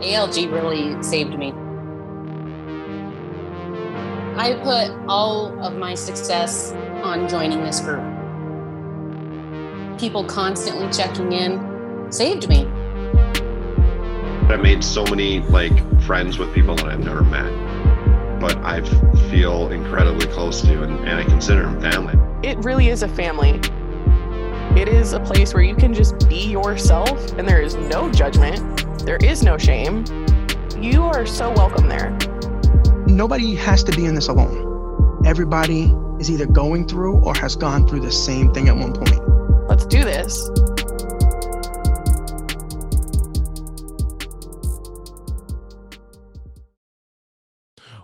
ALG really saved me. I put all of my success on joining this group. People constantly checking in saved me. I made so many like friends with people that I've never met, but I feel incredibly close to and, and I consider them family. It really is a family. It is a place where you can just be yourself and there is no judgment. There is no shame. You are so welcome there. Nobody has to be in this alone. Everybody is either going through or has gone through the same thing at one point. Let's do this.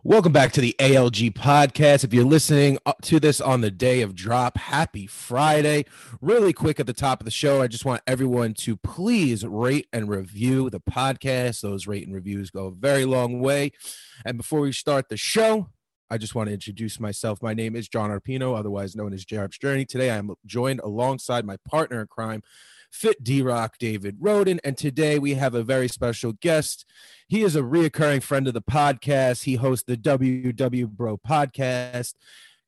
Welcome back to the ALG podcast. If you're listening uh, to this on the day of drop, happy Friday. Really quick at the top of the show, I just want everyone to please rate and review the podcast. Those rate and reviews go a very long way. And before we start the show, I just want to introduce myself. My name is John Arpino, otherwise known as Jarab's Journey. Today I am joined alongside my partner in crime, Fit D Rock David Roden. And today we have a very special guest. He is a reoccurring friend of the podcast. He hosts the WW Bro podcast.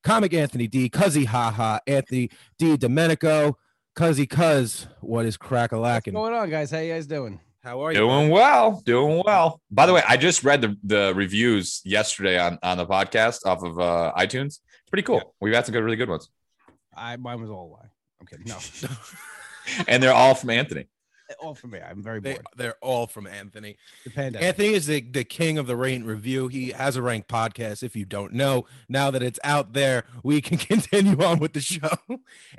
Comic Anthony D, Cuzzy Haha, Anthony D Domenico, Cuzzy Cuz. What is crack a lacking? What's going on, guys? How you guys doing? How are you? Doing well, doing well. By the way, I just read the, the reviews yesterday on, on the podcast off of uh, iTunes. It's pretty cool. Yeah. We've had some good, really good ones, I mine was all lie. I'm kidding. No, and they're all from Anthony. all from me. I'm very They, bored. they're all from Anthony. The pandemic. Anthony is the, the king of the rate review. He has a ranked podcast. If you don't know, now that it's out there, we can continue on with the show.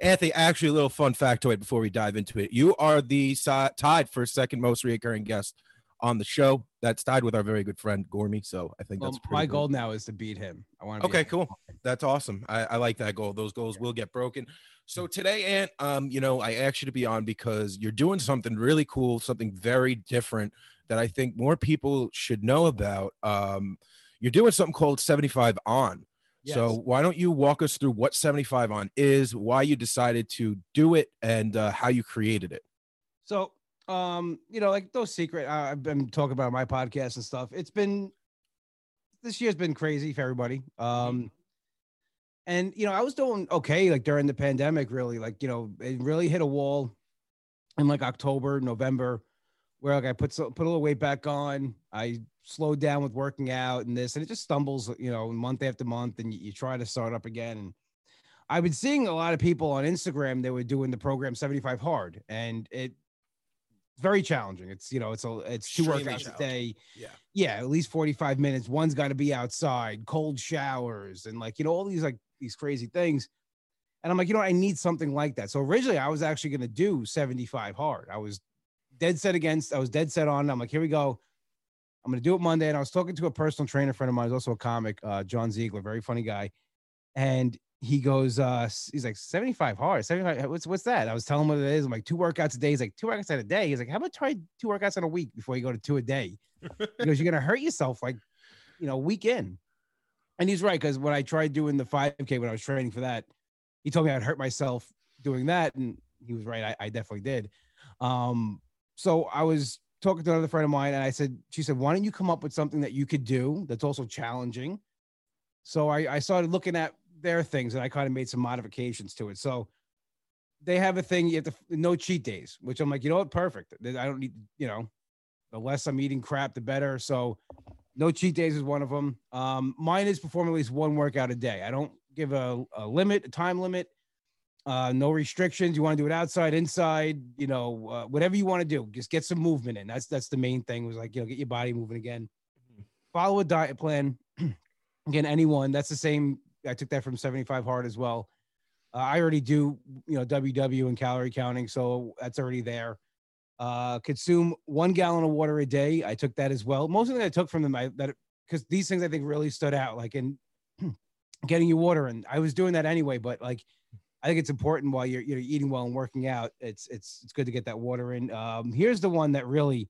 Anthony, actually, a little fun factoid before we dive into it. You are the si- tied for second most recurring guest on the show. That's tied with our very good friend Gormy. So I think Well, that's pretty my cool. goal now is to beat him. I want to. Okay, cool. That's awesome. I, I like that goal. Those goals will get broken. So today, Ant, um, you know, I asked you to be on because you're doing something really cool, something very different that I think more people should know about. Um, you're doing something called 75 on. So why don't you walk us through what 75 on is, why you decided to do it, and uh, how you created it? So, um, you know, like those secret. Uh, I've been talking about my podcast and stuff. It's been this year's been crazy for everybody. Um, and you know, I was doing okay like during the pandemic. Really, like you know, it really hit a wall in like October, November, where like I put so, put a little weight back on. I slowed down with working out and this, and it just stumbles, you know, month after month, and you, you try to start up again. And I've been seeing a lot of people on Instagram. that were doing the program 75 hard, and it it's very challenging. It's you know, it's a it's two Extremely workouts a day. Yeah. Yeah, at least 45 minutes. One's got to be outside, cold showers, and like you know, all these like these crazy things. And I'm like, you know. I need something like that. So originally, I was actually going to do 75 hard. I was dead set against. I was dead set on. I'm like, here we go. I'm going to do it Monday. And I was talking to a personal trainer friend of mine, who's also a comic, uh, John Ziegler, very funny guy. And he goes, uh, he's like 75 hard. 75. What's what's that? I was telling him what it is. I'm like, two workouts a day. He's like, two workouts a day. He's like, how about try two workouts in a week before you go to two a day? Because you're gonna hurt yourself like, you know, week in. And he's right, because when I tried doing the 5K when I was training for that, he told me I'd hurt myself doing that. And he was right. I, I definitely did. Um, so I was talking to another friend of mine, and I said, she said, why don't you come up with something that you could do that's also challenging? So I, I started looking at their things and I kind of made some modifications to it. So they have a thing you have to no cheat days, which I'm like, you know what, perfect. I don't need, you know, the less I'm eating crap, the better. So no cheat days is one of them. Um, mine is perform at least one workout a day. I don't give a, a limit, a time limit. Uh, no restrictions. You want to do it outside, inside, you know, uh, whatever you want to do. Just get some movement in. That's that's the main thing. Was like you know, get your body moving again. Follow a diet plan. Again, anyone. That's the same. I took that from 75 hard as well. Uh, I already do, you know, WW and calorie counting, so that's already there. Uh, consume one gallon of water a day. I took that as well. Most of the I took from them, I that because these things I think really stood out, like in getting you water, and I was doing that anyway. But like, I think it's important while you're you're eating well and working out. It's it's it's good to get that water in. Um, here's the one that really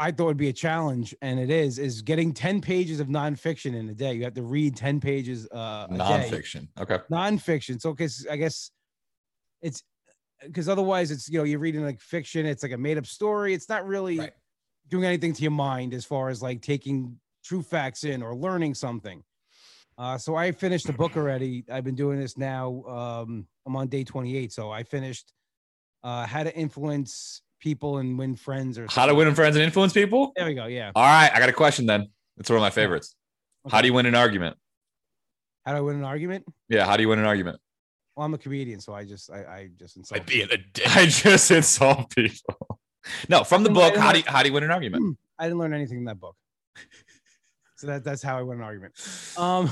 I thought would be a challenge, and it is, is getting 10 pages of nonfiction in a day. You have to read 10 pages uh. Nonfiction. Okay. Nonfiction. So, because I guess it's because otherwise it's, you know, you're reading like fiction, it's like a made up story. It's not really Right. doing anything to your mind as far as like taking true facts in or learning something. Uh, so I finished the book already. I've been doing this now. Um, I'm on day 28. So I finished uh, how to influence people and win friends or How to win friends and influence people? There we go. Yeah. All right, I got a question then. It's one of my favorites. How do you win an argument? How do I win an argument? Yeah, how do you win an argument? Well, I'm a comedian, so I just I, I just insult. By being a dick. I just insult people. No, from the book, how do you, how do you win an argument? I didn't learn anything in that book. So that, that's how I win an argument. Um,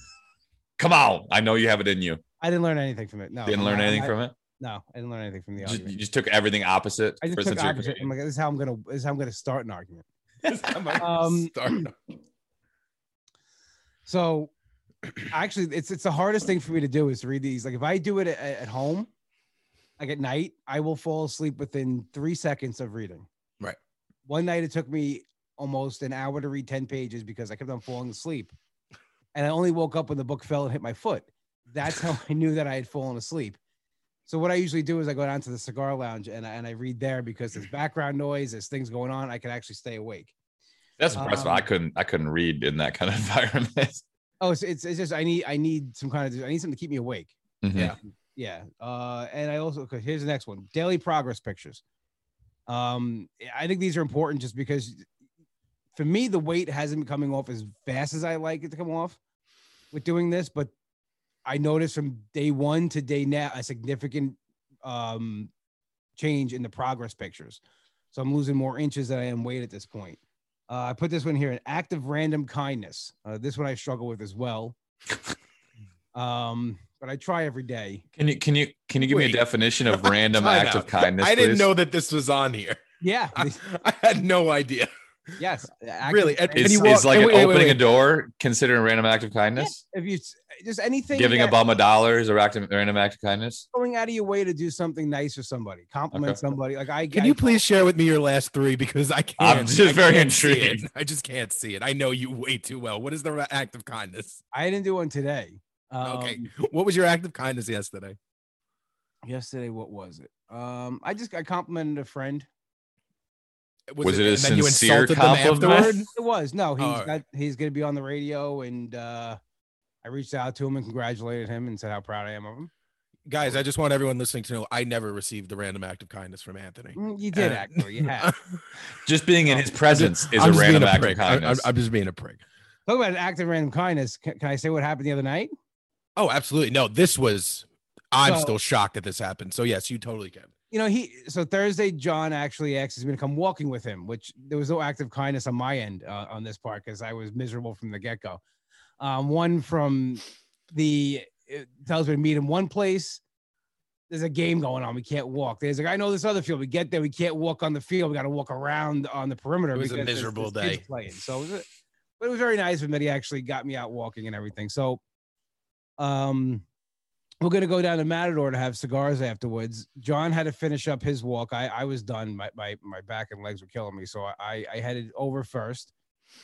Come on, I know you have it in you. I didn't learn anything from it. No, Didn't learn I- anything I- from it. No, I didn't learn anything from the You just, argument. you just took everything opposite. I just for- took opposite. I'm like, this is how I'm gonna this is how I'm gonna start an argument. Um, start. So actually it's it's the hardest thing for me to do is to read these. Like if I do it at, at home, like at night, I will fall asleep within three seconds of reading. Right. One night it took me almost an hour to read 10 pages because I kept on falling asleep. And I only woke up when the book fell and hit my foot. That's how I knew that I had fallen asleep. So what I usually do is I go down to the cigar lounge and I, and I read there because there's background noise, there's things going on. I can actually stay awake. That's impressive. Um, I couldn't I couldn't read in that kind of environment. Oh, it's, it's, it's just I need I need some kind of I need something to keep me awake. Mhm. Yeah. Yeah. Uh, and I also okay, here's the next one: daily progress pictures. Um, I think these are important just because for me the weight hasn't been coming off as fast as I like it to come off with doing this, but I noticed from day one to day now a significant um change in the progress pictures. So I'm losing more inches than I am weight at this point. Uh, I put this one here: an act of random kindness. Uh, this one I struggle with as well. um, but I try every day. Can you can you can you give me a definition of random Time act of kindness? I didn't please? know that this was on here. Yeah. I, I had no idea. yes. act Really? of And- random- Is, is like wait, an wait, wait, opening wait. a door considered a random act of kindness? if you just anything Giving a that- bum a dollar is a act of- random act of kindness? going out of your way to do something nice for somebody, compliment Okay. somebody. Like I Can I- you please share with me your last three because I can't. I'm just I very intrigued. I just can't see it. I know you way too well. What is the act of kindness? I didn't do one today. Um, Okay. What was your act of kindness yesterday? Yesterday, what was it? Um, I just I complimented a friend. Was it a and then you sincere insulted them compliment? It was no, he's Oh, all right. got he's gonna be on the radio, and uh, I reached out to him and congratulated him and said how proud I am of him. Guys, I just want everyone listening to know I never received the random act of kindness from Anthony. Mm, You did Uh, actually. You have. Just being in his presence is I'm a random being act of prick. I- I'm, kindness. I'm just being a prick. Talk about an act of random kindness. Can, can I say what happened the other night? Oh, absolutely. No, this was. I'm So- still shocked that this happened. So yes, you totally can. you know, he so Thursday, John actually asked me to come walking with him, which there was no act of kindness on my end uh, on this part because I was miserable from the get go. Um, one from the it tells me to meet him one place. There's a game going on. We can't walk. There's like I know this other field. We get there. We can't walk on the field. We got to walk around on the perimeter. It was a there's- miserable there's day. Playing. So, it was a- but it was very nice of him that he actually got me out walking and everything. So, um, we're gonna go down to Matador to have cigars afterwards. John had to finish up his walk. I, I was done. My, my my back and legs were killing me, so I I headed over first.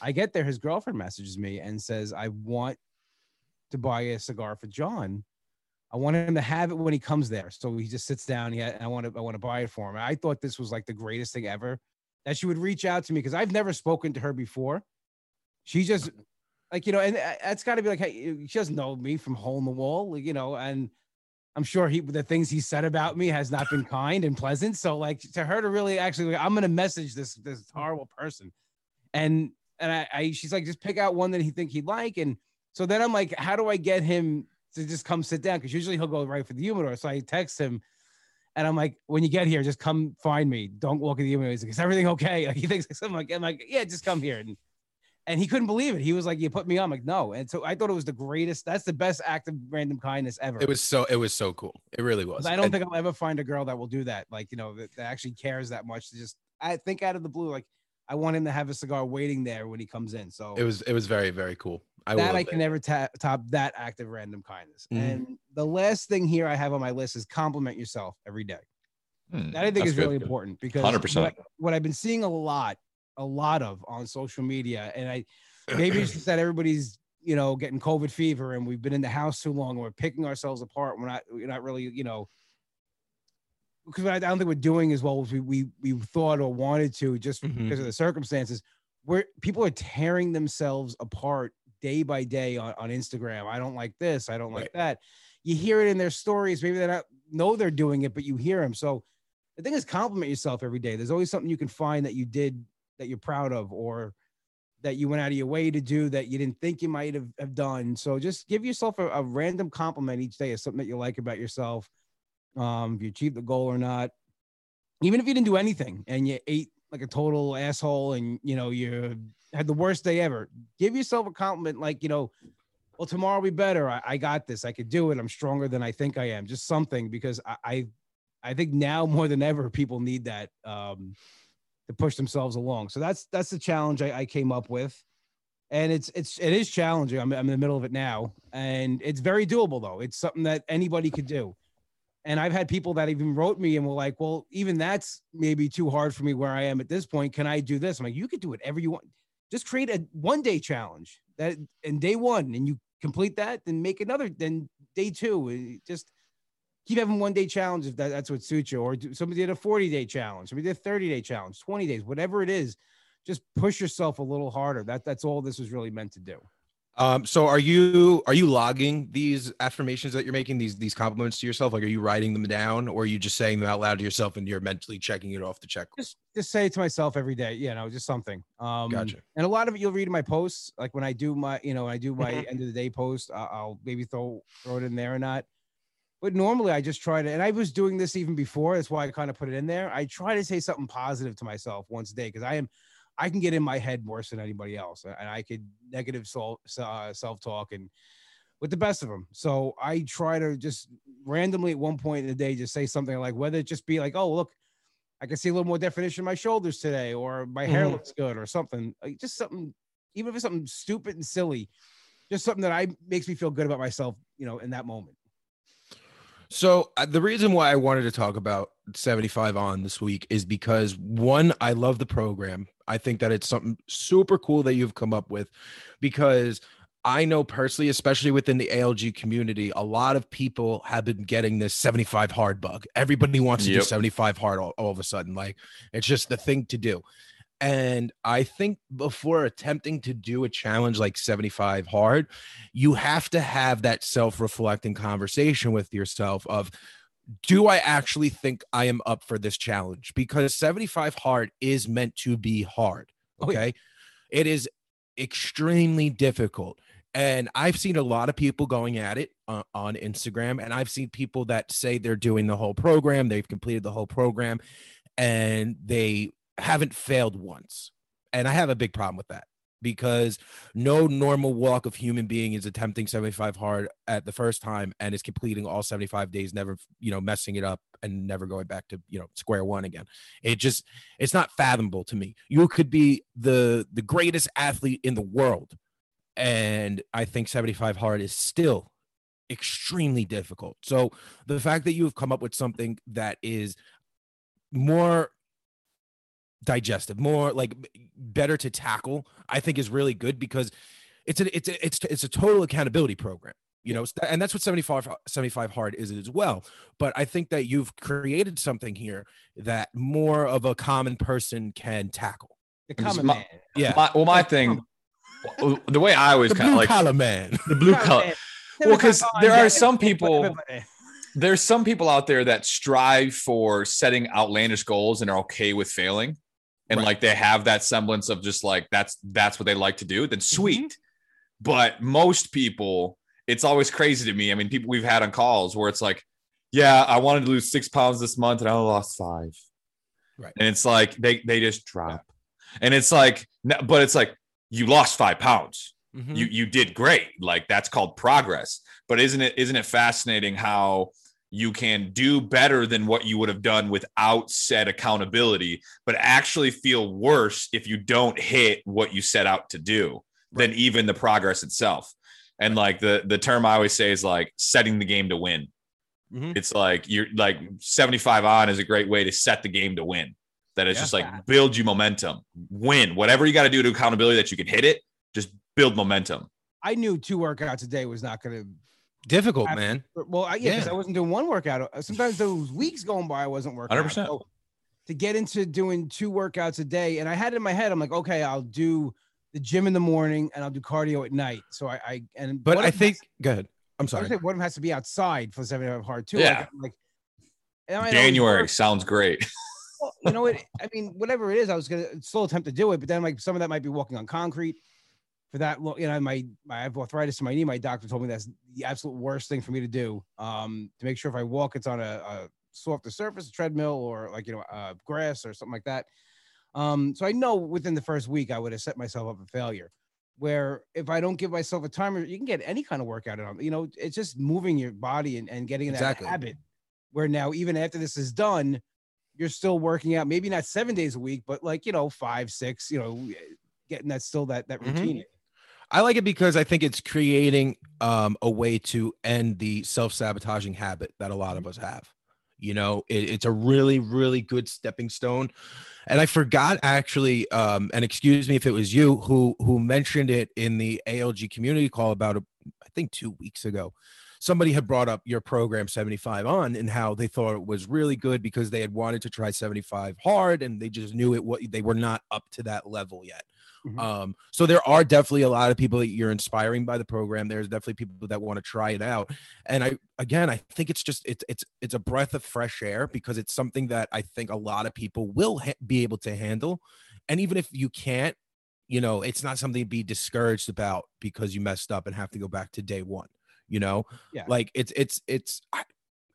I get there, his girlfriend messages me and says, "I want to buy a cigar for John. I want him to have it when he comes there. So he just sits down. Had, I want to I want to buy it for him. I thought this was like the greatest thing ever that she would reach out to me because I've never spoken to her before. She just like you know, and uh, that's got to be like hey, she doesn't know me from hole in the wall, you know, and I'm sure he the things he said about me has not been kind and pleasant. So like to her to really actually, I'm gonna message this this horrible person, and and I, I she's like just pick out one that he think he'd like, and so then I'm like, how do I get him to just come sit down? Because usually he'll go right for the humidor. So I text him. And I'm like, when you get here, just come find me. Don't walk in the humidor. He's like, is everything okay? Like he thinks something like, I'm like, yeah, just come here. And and he couldn't believe it. He was like, "You put me on." I'm like, "No." And so I thought it was the greatest. That's the best act of random kindness ever. It was so. It was so cool. It really was. I don't And- think I'll ever find a girl that will do that. Like you know, that, that actually cares that much to just. I think out of the blue, like I want him to have a cigar waiting there when he comes in. So it was. It was very very cool. I that I can never ta- top that act of random kindness. Mhm. And the last thing here I have on my list is compliment yourself every day. Hmm, That I think is good. really important because 100%. What, what I've been seeing a lot, a lot of on social media, and I maybe it's just that everybody's you know getting COVID fever and we've been in the house too long and we're picking ourselves apart. We're not we're not really you know because I don't think we're doing as well as we we, we thought or wanted to just Mhm. because of the circumstances. Where people are tearing themselves apart day by day on, on Instagram. I don't like this. I don't like Right. that. You hear it in their stories. Maybe they don't know they're doing it, but you hear them. So the thing is, compliment yourself every day. There's always something you can find that you did that you're proud of, or that you went out of your way to do that you didn't think you might have, have done. So just give yourself a, a random compliment each day of something that you like about yourself. Um, if you achieved the goal or not. Even if you didn't do anything and you ate like a total asshole and you know you had the worst day ever, give yourself a compliment like, you know, well, tomorrow will be better. I, I got this. I could do it. I'm stronger than I think I am. Just something because I, I I think now more than ever, people need that um, to push themselves along. So that's that's the challenge I, I came up with, and it's it's it is challenging. I'm, I'm in the middle of it now, and it's very doable though. It's something that anybody could do. And I've had people that even wrote me and were like, "Well, even that's maybe too hard for me where I am at this point. Can I do this?" I'm like, "You could do whatever you want. Just create a one day challenge that and day one, and you complete that, then make another. Then day two, just." keep having one day challenge if that, that's what suits you. Or do, somebody did a 40 day challenge, somebody did a 30 day challenge, 20 days, whatever it is, just push yourself a little harder. That that's all this was really meant to do. Um, so are you are you logging these affirmations that you're making these these compliments to yourself? Like, are you writing them down, or are you just saying them out loud to yourself and you're mentally checking it off the checklist? Just just say it to myself every day. You know, just something. Um, Gotcha. And a lot of it you'll read in my posts. Like when I do my, you know, when I do my Mhm. end of the day post, I- I'll maybe throw throw it in there or not. But normally I just try to, and I was doing this even before. That's why I kind of put it in there. I try to say something positive to myself once a day because I am, I can get in my head worse than anybody else, and I could negative self uh, self talk and with the best of them. So I try to just randomly at one point in the day just say something like whether it just be like, oh look, I can see a little more definition in my shoulders today, or my hair Mhm. looks good, or something. Like just something, even if it's something stupid and silly, just something that I makes me feel good about myself, you know, in that moment. So uh, the reason why I wanted to talk about 75 on this week is because one, I love the program. I think that it's something super cool that you've come up with because I know personally, especially within the ALG community, a lot of people have been getting this 75 hard bug. Everybody wants to do 75 hard all, all of a sudden. Like it's just the thing to do. And I think before attempting to do a challenge like 75 hard, you have to have that self-reflecting conversation with yourself of do I actually think I am up for this challenge? Because 75 hard is meant to be hard. Oh, yeah. Okay. It is extremely difficult. And I've seen a lot of people going at it uh, on Instagram, and I've seen people that say they're doing the whole program, they've completed the whole program, and they haven't failed once. And I have a big problem with that because no normal walk of human being is attempting 75 hard at the first time and is completing all 75 days never you know messing it up and never going back to you know square one again. It just it's not fathomable to me. You could be the the greatest athlete in the world and i think 75 hard is still extremely difficult. So the fact that you've come up with something that is more digestive, more like better to tackle, I think is really good because it's a it's a, it's it's a total accountability program. You know, and that's what 75, 75 hard is as well. But I think that you've created something here that more of a common person can tackle. The common my- man. Yeah, My, well, my thing, the way I always kind of like collar man. the blue Common collar. man. Well, 'cause there are some people-. There's some people out there that strive for setting outlandish goals and are okay with failing, and Right. like they have that semblance of just like that's that's what they like to do. Then sweet, but most people, it's always crazy to me. I mean, people we've had on calls where it's like, yeah, I wanted to lose six pounds this month and I lost five. Right. And it's like they they just drop, and it's like, but it's like you lost five pounds. Mhm. you you did great like that's called progress but isn't it isn't it fascinating how you can do better than what you would have done without said accountability but actually feel worse if you don't hit what you set out to do than even the progress itself. And like the the term i always say is like setting the game to win. Mhm. it's like you're like 75 on is a great way to set the game to win. That is Yeah. just like build you momentum win. Whatever you got to do to accountability that you can hit it just build momentum. I knew two workouts a day was not going to Difficult, After- man. Well, I, yeah, because Yeah. I wasn't doing one workout. Uh, Sometimes those weeks going by, I wasn't working. 100%. So to get into doing two workouts a day, and I had it in my head, I'm like, okay, I'll do the gym in the morning and I'll do cardio at night. So I, I and But I think has- go ahead. I'm sorry. one of them has to be outside for 75 hard too. Yeah. Like, like it might January work. sounds great. Well, you know what? I mean, whatever it is, I was gonna still attempt to do it, but then like some of that might be walking on concrete. For that, you know, my, my I have arthritis in my knee. My doctor told me that's the absolute worst thing for me to do. Um, to make sure if I walk, it's on a, a softer surface, a treadmill, or like you know, uh, grass or something like that. Um, so I know within the first week I would have set myself up for failure. Where if I don't give myself a timer, you can get any kind of workout on. You know, it's just moving your body and, and getting in Exactly. that habit. Where now, even after this is done, you're still working out. Maybe not seven days a week, but like you know, five, six. You know, getting that still that that Mhm. routine. I like it because I think it's creating um, a way to end the self sabotaging habit that a lot of us have. You know, it, it's a really, really good stepping stone. And I forgot actually, um, and excuse me if it was you who who mentioned it in the ALG community call about, a, I think, two weeks ago. Somebody had brought up your program 75 on and how they thought it was really good because they had wanted to try 75 hard and they just knew it what they were not up to that level yet. Mhm. Um, so there are definitely a lot of people that you're inspiring by the program. There's definitely people that want to try it out. And I again I think it's just it's it's it's a breath of fresh air because it's something that I think a lot of people will ha- be able to handle. And even if you can't, you know, it's not something to be discouraged about because you messed up and have to go back to day one. You know, Yeah. like it's it's it's I,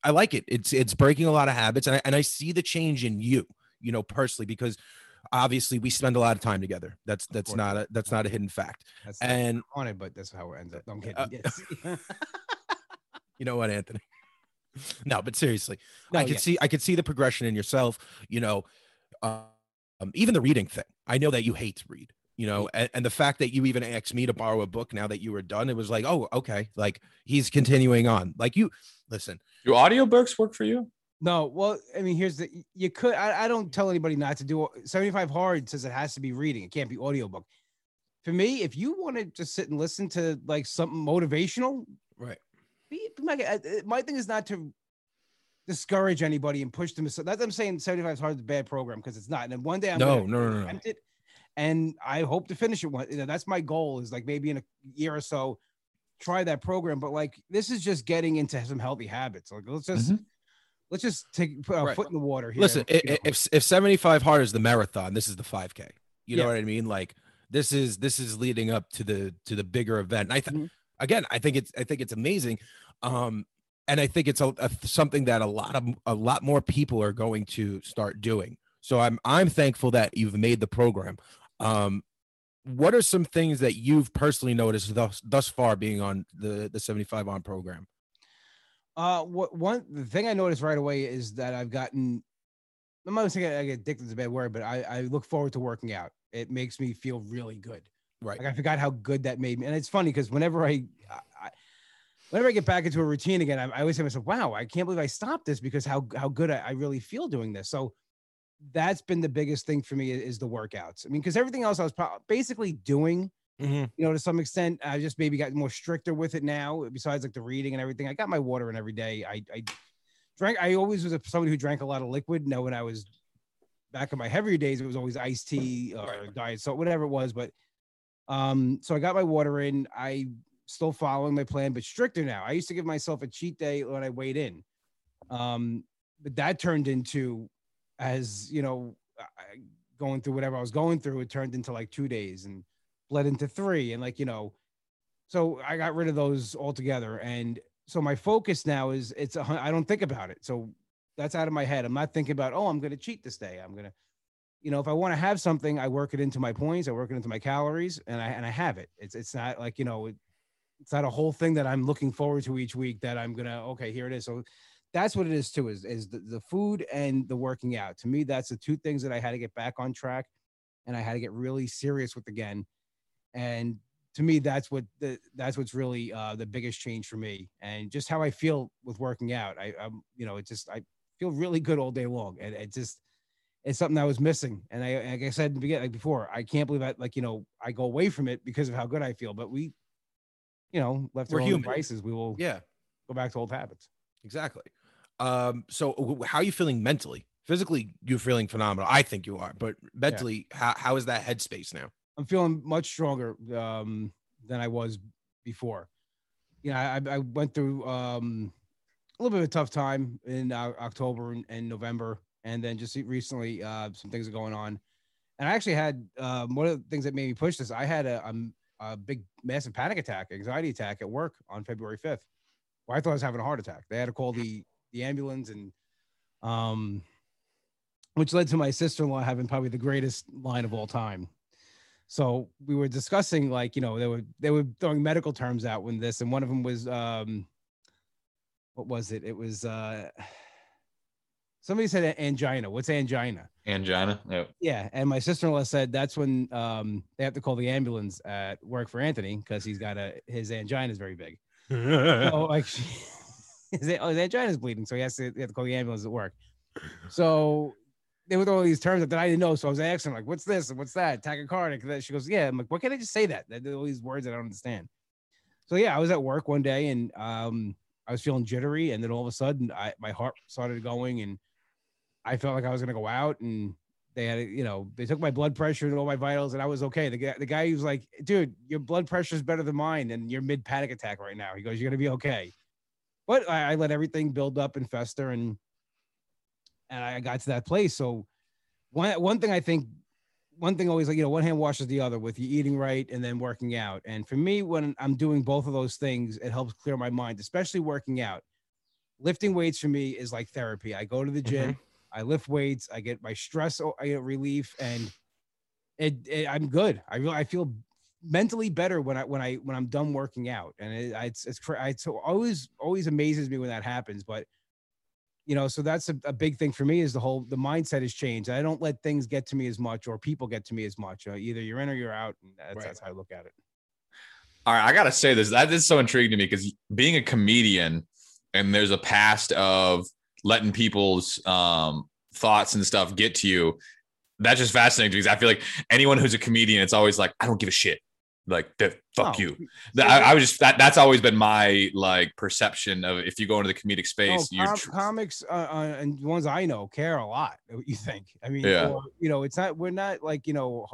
I like it. It's it's breaking a lot of habits, and I, and I see the change in you. You know, personally, because obviously we spend a lot of time together. That's that's not a that's not a hidden fact. That's And on it, but that's how it ends up. I'm kidding. Uh, Yes. you know what, Anthony? No, but seriously, No, I could yeah. see I could see the progression in yourself. You know, um, even the reading thing. I know that you hate to read. You know, and, and the fact that you even asked me to borrow a book now that you were done, it was like, oh, okay, like he's continuing on. Like you, listen, Do audiobooks work for you? No, well, I mean, here's the you could I, I don't tell anybody not to do 75 hard says it has to be reading. It can't be audiobook. For me, if you want to just sit and listen to like something motivational, right? be, be my, uh, uh, my thing is not to discourage anybody and push them. So that's what I'm saying 75 is hard is a bad program because it's not. And then one day I'm No, no, no, no. it and I hope to finish it one. You know, that's my goal is like maybe in a year or so, try that program. But like this is just getting into some healthy habits. Like let's just let's just take put our Right. foot in the water here. Listen, you i- know. i- if if 75 hard is the marathon, this is the 5K. You know Yeah. what I mean? Like this is this is leading up to the to the bigger event. And I think Mhm. again, I think it's I think it's amazing. Um and I think it's a, a something that a lot of a lot more people are going to start doing. So I'm I'm thankful that you've made the program. Um what are some things that you've personally noticed thus thus far being on the the 75 on program? Uh, what one the thing I noticed right away is that I've gotten. I'm not saying I get addicted is a bad word, but I, I look forward to working out. It makes me feel really good. Right. Like I forgot how good that made me, and it's funny because whenever I, I, whenever I get back into a routine again, I, I always say to myself, "Wow, I can't believe I stopped this because how how good I, I really feel doing this." So that's been the biggest thing for me is the workouts. I mean, because everything else I was pro- basically doing Mhm. you know, to some extent, I just maybe got more stricter with it now. Besides like the reading and everything, I got my water in every day. I, I drank. I always was a, somebody who drank a lot of liquid. Now, when I was back in my heavier days, it was always iced tea or diet salt, whatever it was. But um, so I got my water in. I still following my plan, but stricter now. I used to give myself a cheat day when I weighed in. Um, but that turned into, as you know, I, going through whatever I was going through, it turned into like two days and bled into three and like you know so i got rid of those altogether. And so my focus now is it's a, i don't think about it. So that's out of my head. I'm not thinking about oh i'm going to cheat this day. I'm going to you know if i want to have something i work it into my points i work it into my calories and i and i have it. It's it's not like you know it, it's not a whole thing that i'm looking forward to each week that i'm going to okay here it is. So that's what it is too is is the, the food and the working out. To me that's the two things that i had to get back on track and i had to get really serious with again and to me that's what the that's what's really uh the biggest change for me and just how i feel with working out i i'm you know it just i feel really good all day long and it just it's something i was missing and i like i said in the beginning like before i can't believe that like you know i go away from it because of how good i feel but we you know left We're our own human. devices we will Yeah. go back to old habits. Exactly. Um, so how are you feeling mentally? Physically, you're feeling phenomenal. I think you are, but mentally, how, how is that headspace now? I'm feeling much stronger um, than I was before. You know, I, I went through um, a little bit of a tough time in uh, October and, and November, and then just recently, uh, some things are going on. And I actually had um, one of the things that made me push this. I had a, a, a big, massive panic attack, anxiety attack at work on February 5th. Well, I thought I was having a heart attack. They had to call the the ambulance, and um, which led to my sister in law having probably the greatest line of all time. So we were discussing, like, you know, they were they were throwing medical terms out when this, and one of them was, um, what was it? It was uh, somebody said angina. What's angina? Angina. Yeah. Yeah, and my sister-in-law said that's when um, they have to call the ambulance at work for Anthony because he's got a his angina is very big. so like, she, his, oh, his angina is bleeding, so he has to, he has to call the ambulance at work. So they throw all these terms that I didn't know. So I was asking, like, what's this what's that? Tachycardic. And She goes, yeah. I'm like, what can I just say that? That all these words I don't understand. So yeah, I was at work one day and um, I was feeling jittery, and then all of a sudden, I my heart started going, and I felt like I was gonna go out, and they had, you know, they took my blood pressure and all my vitals, and I was okay. The guy, the guy, was like, dude, your blood pressure is better than mine, and you're mid panic attack right now. He goes, you're gonna be okay. But I, I let everything build up and fester, and and I got to that place. So one one thing I think one thing always like you know one hand washes the other with you eating right and then working out. And for me when i'm doing both of those things it helps clear my mind especially working out. Lifting weights for me is like therapy. I go to the gym mm-hmm. i lift weights i get my stress I get relief and it, it i'm good. I really i feel mentally better when i when i when i'm done working out. And it, it's it's, it's always always amazes me when that happens. But you know so that's a, a big thing for me is the whole the mindset has changed i don't let things get to me as much or people get to me as much uh, either you're in or you're out and that's, Right. that's how i look at it All right, I gotta say this. That is so intriguing to me because being a comedian and there's a past of letting people's um, thoughts and stuff get to you. That's just fascinating because I feel like anyone who's a comedian, it's always like, I don't give a shit. Like, that, fuck Oh, you. I, I was just that. That's always been my like perception of if you go into the comedic space, No, com- tr- comics uh, uh, and ones I know care a lot. What you think? I mean, Yeah. or, you know, it's not. We're not like you know,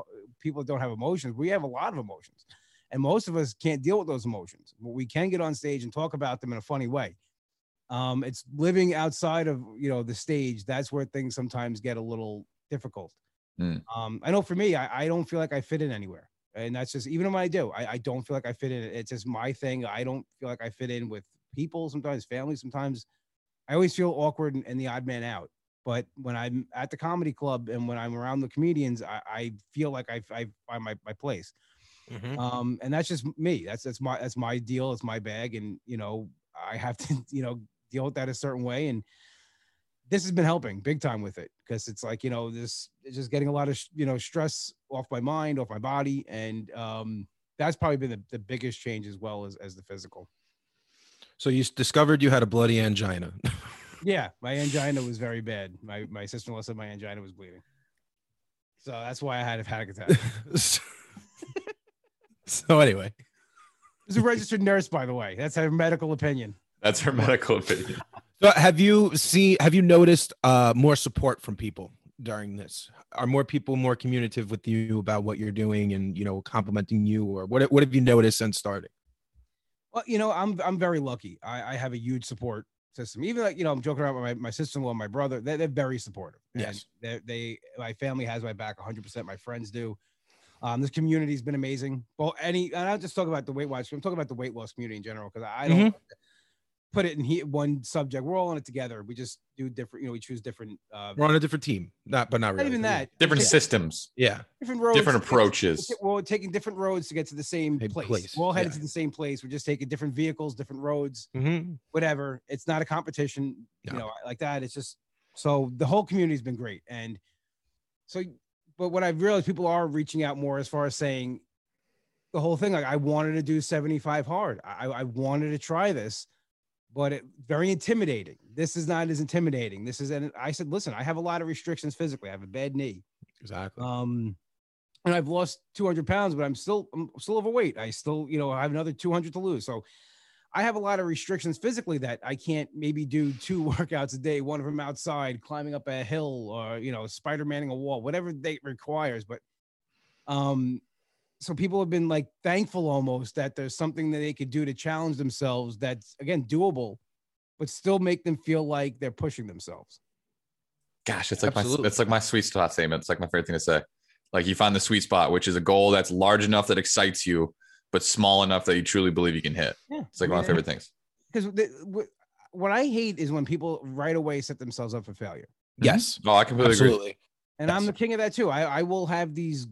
people don't have emotions. We have a lot of emotions, and most of us can't deal with those emotions. But we can get on stage and talk about them in a funny way. Um, it's living outside of you know the stage. That's where things sometimes get a little difficult. Mm. Um, I know for me, I, I don't feel like I fit in anywhere. And that's just even when I do, I, I don't feel like I fit in. It's just my thing. I don't feel like I fit in with people sometimes, family sometimes. I always feel awkward and, and the odd man out. But when I'm at the comedy club and when I'm around the comedians, I, I feel like I, I find my, my place. Mhm. Um, and that's just me. That's that's my that's my deal. It's my bag, and you know I have to you know deal with that a certain way. And this has been helping big time with it because it's like you know this it's just getting a lot of you know stress off my mind, off my body, and um, that's probably been the, the biggest change as well as as the physical. So you discovered you had a bloody angina. Yeah, my angina was very bad. My my sister in law said my angina was bleeding. So that's why I had a panic attack. so so anyway, It's a registered nurse, by the way. That's her medical opinion. that's her medical opinion. so have you seen? Have you noticed uh, more support from people during this? Are more people more communicative with you about what you're doing and you know complimenting you, or what? What have you noticed since starting? Well, you know, I'm I'm very lucky. I, I have a huge support system. Even like you know, I'm joking around with my, my sister-in-law, and my brother. They're, they're very supportive. Yes. They they my family has my back 100. percent My friends do. Um, this community's been amazing. Well, any and I'll just talk about the weight watch. I'm talking about the weight loss community in general because I don't put it in he, one subject. We're all in it together. We just do different. You know, we choose different. Uh, We're on a different team, not but not really. not really. even that. Different Yeah, systems, Yeah. different roads, different to get approaches. we're taking different roads to get to the same Same place. place, We're all headed yeah. to the same place. We're just taking different vehicles, different roads, hmm whatever. It's not a competition, No. you know, like that. It's just so the whole community's been great. And so, but what I've realized people are reaching out more as far as saying the whole thing. Like I wanted to do 75 hard. I, I wanted to try this, but it very intimidating. This is not as intimidating. This is, and I said, listen, I have a lot of restrictions physically. I have a bad knee. Exactly. Um, and I've lost 200 pounds, but I'm still I'm still overweight. I still, you know, I have another 200 to lose. So I have a lot of restrictions physically that I can't maybe do two workouts a day, one of them outside, climbing up a hill or, you know, Spider Manning a wall, whatever they requires. But, um, so people have been like thankful almost that there's something that they could do to challenge themselves that's again doable, but still make them feel like they're pushing themselves. Gosh, it's like Absolutely. my it's like my sweet spot statement. It's like my favorite thing to say. Like you find the sweet spot, which is a goal that's large enough that excites you, but small enough that you truly believe you can hit. Yeah. It's like one of my favorite things. Because what I hate is when people right away set themselves up for failure. Yes, mm-hmm. Oh, I completely agree. absolutely. And I'm the king of that too. I, I will have these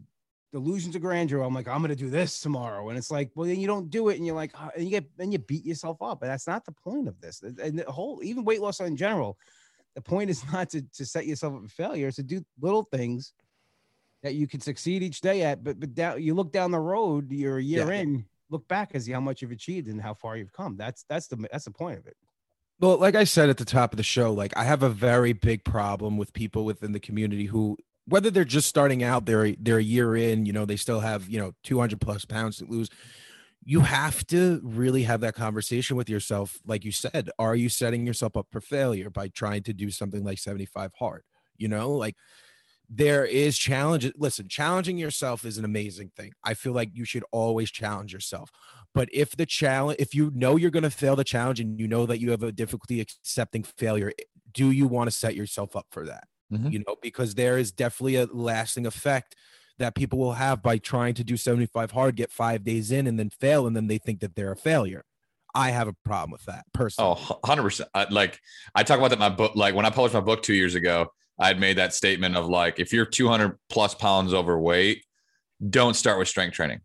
delusions of grandeur. I'm like, I'm gonna do this tomorrow, and it's like, well, then you don't do it, and you're like, "Ah," and you get and you beat yourself up, and that's not the point of this. And the whole, even weight loss in general, the point is not to to set yourself up for failure. It's to do little things that you can succeed each day at. But but down, you look down the road, you're a year Yeah. in, look back and see how much you've achieved and how far you've come. That's that's the that's the point of it. Well, like I said at the top of the show, like I have a very big problem with people within the community who, whether they're just starting out, they're they're a year in, you know, they still have you know 200 plus pounds to lose. You have to really have that conversation with yourself. Like you said, are you setting yourself up for failure by trying to do something like 75 hard? You know, like there is challenge. Listen, challenging yourself is an amazing thing. I feel like you should always challenge yourself. But if the challenge, if you know you're going to fail the challenge and you know that you have a difficulty accepting failure, do you want to set yourself up for that? Mhm. You know, because there is definitely a lasting effect that people will have by trying to do 75 hard, get five days in, and then fail, and then they think that they're a failure. I have a problem with that personally. Oh, 100%. I, like I talk about that in my book. Like when I published my book two years ago, I had made that statement of like, if you're 200 plus pounds overweight, don't start with strength training.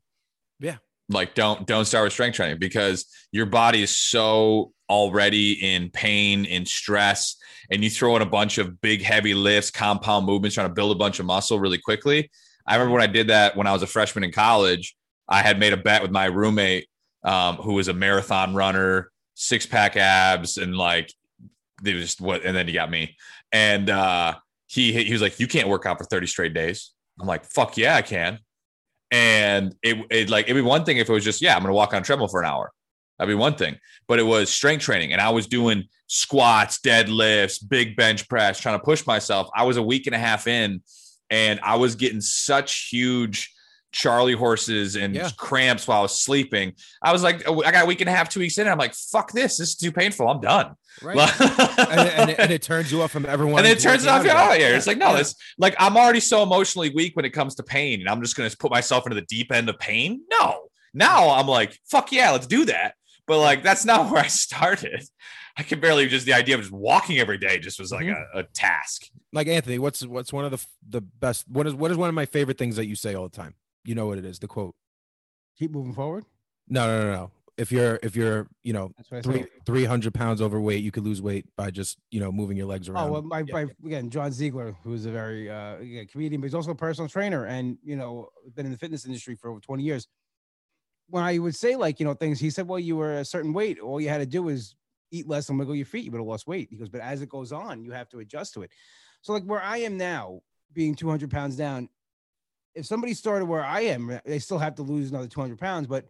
Yeah. Like don't don't start with strength training because your body is so already in pain, and stress, and you throw in a bunch of big heavy lifts, compound movements, trying to build a bunch of muscle really quickly. I remember when I did that when I was a freshman in college. I had made a bet with my roommate, um, who was a marathon runner, six pack abs, and like they just what. And then he got me, and uh, he he was like, "You can't work out for thirty straight days." I'm like, "Fuck yeah, I can." And it, it like it'd be one thing if it was just yeah, I'm gonna walk on treadmill for an hour. That'd be one thing. But it was strength training, and I was doing squats, deadlifts, big bench press, trying to push myself. I was a week and a half in, and I was getting such huge Charlie horses and Yeah. cramps while I was sleeping. I was like, I got a week and a half, two weeks in. And I'm like, fuck this. This is too painful. I'm done. Right. and, and, it, and it turns you off from everyone. and it turns it off. working You're out out here. It's like, no, Yeah. it's like I'm already so emotionally weak when it comes to pain, and I'm just gonna put myself into the deep end of pain. No, now I'm like, fuck yeah, let's do that. But like, that's not where I started. I could barely just the idea of just walking every day just was like Mm-hmm. a, a task. like Anthony, what's what's one of the the best? What is what is one of my favorite things that you say all the time? You know what it is? The quote. Keep moving forward. No, no, no, no. If you're if you're you know That's what I three three hundred pounds overweight, you could lose weight by just you know moving your legs around. Oh, well, my, Yeah. my again, John Ziegler, who's a very uh, yeah, comedian, but he's also a personal trainer, and you know, been in the fitness industry for over twenty years. When I would say like you know things, he said, "Well, you were a certain weight. All you had to do is eat less and wiggle your feet. You would have lost weight." He goes, "But as it goes on, you have to adjust to it." So like where I am now, being two hundred pounds down, if somebody started where I am, eh, they still have to lose another two hundred pounds, but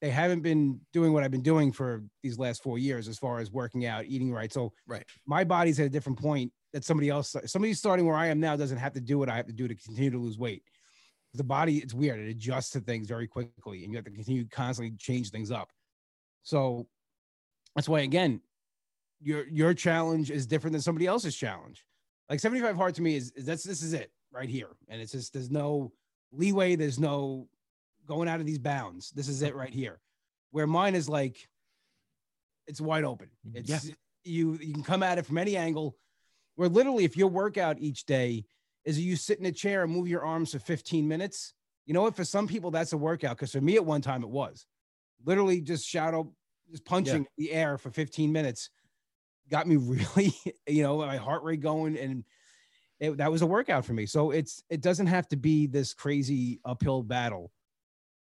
they haven't been doing what I've been doing for these last four years as far as working out, eating right. So Right. my body's at a different point that somebody else, somebody starting where I am now doesn't have to do what I have to do to continue to lose weight. The body, it's weird. It adjusts to things very quickly and you have to continue to constantly change things up. So that's why, again, your, your challenge is different than somebody else's challenge. Like 75 hard to me is, is that's, this is it right here. And it's just, there's no leeway. There's no going out of these bounds. This is it right here. Where mine is like, it's wide open. Mm-hmm. It's Yeah. you you can come at it from any angle. Where literally, if your workout each day is you sit in a chair and move your arms for 15 minutes, you know what? For some people, that's a workout. Because for me, at one time, it was literally just shadow, just punching the air for 15 minutes, got me really, you know, my heart rate going, and it, that was a workout for me. So it's it doesn't have to be this crazy uphill battle.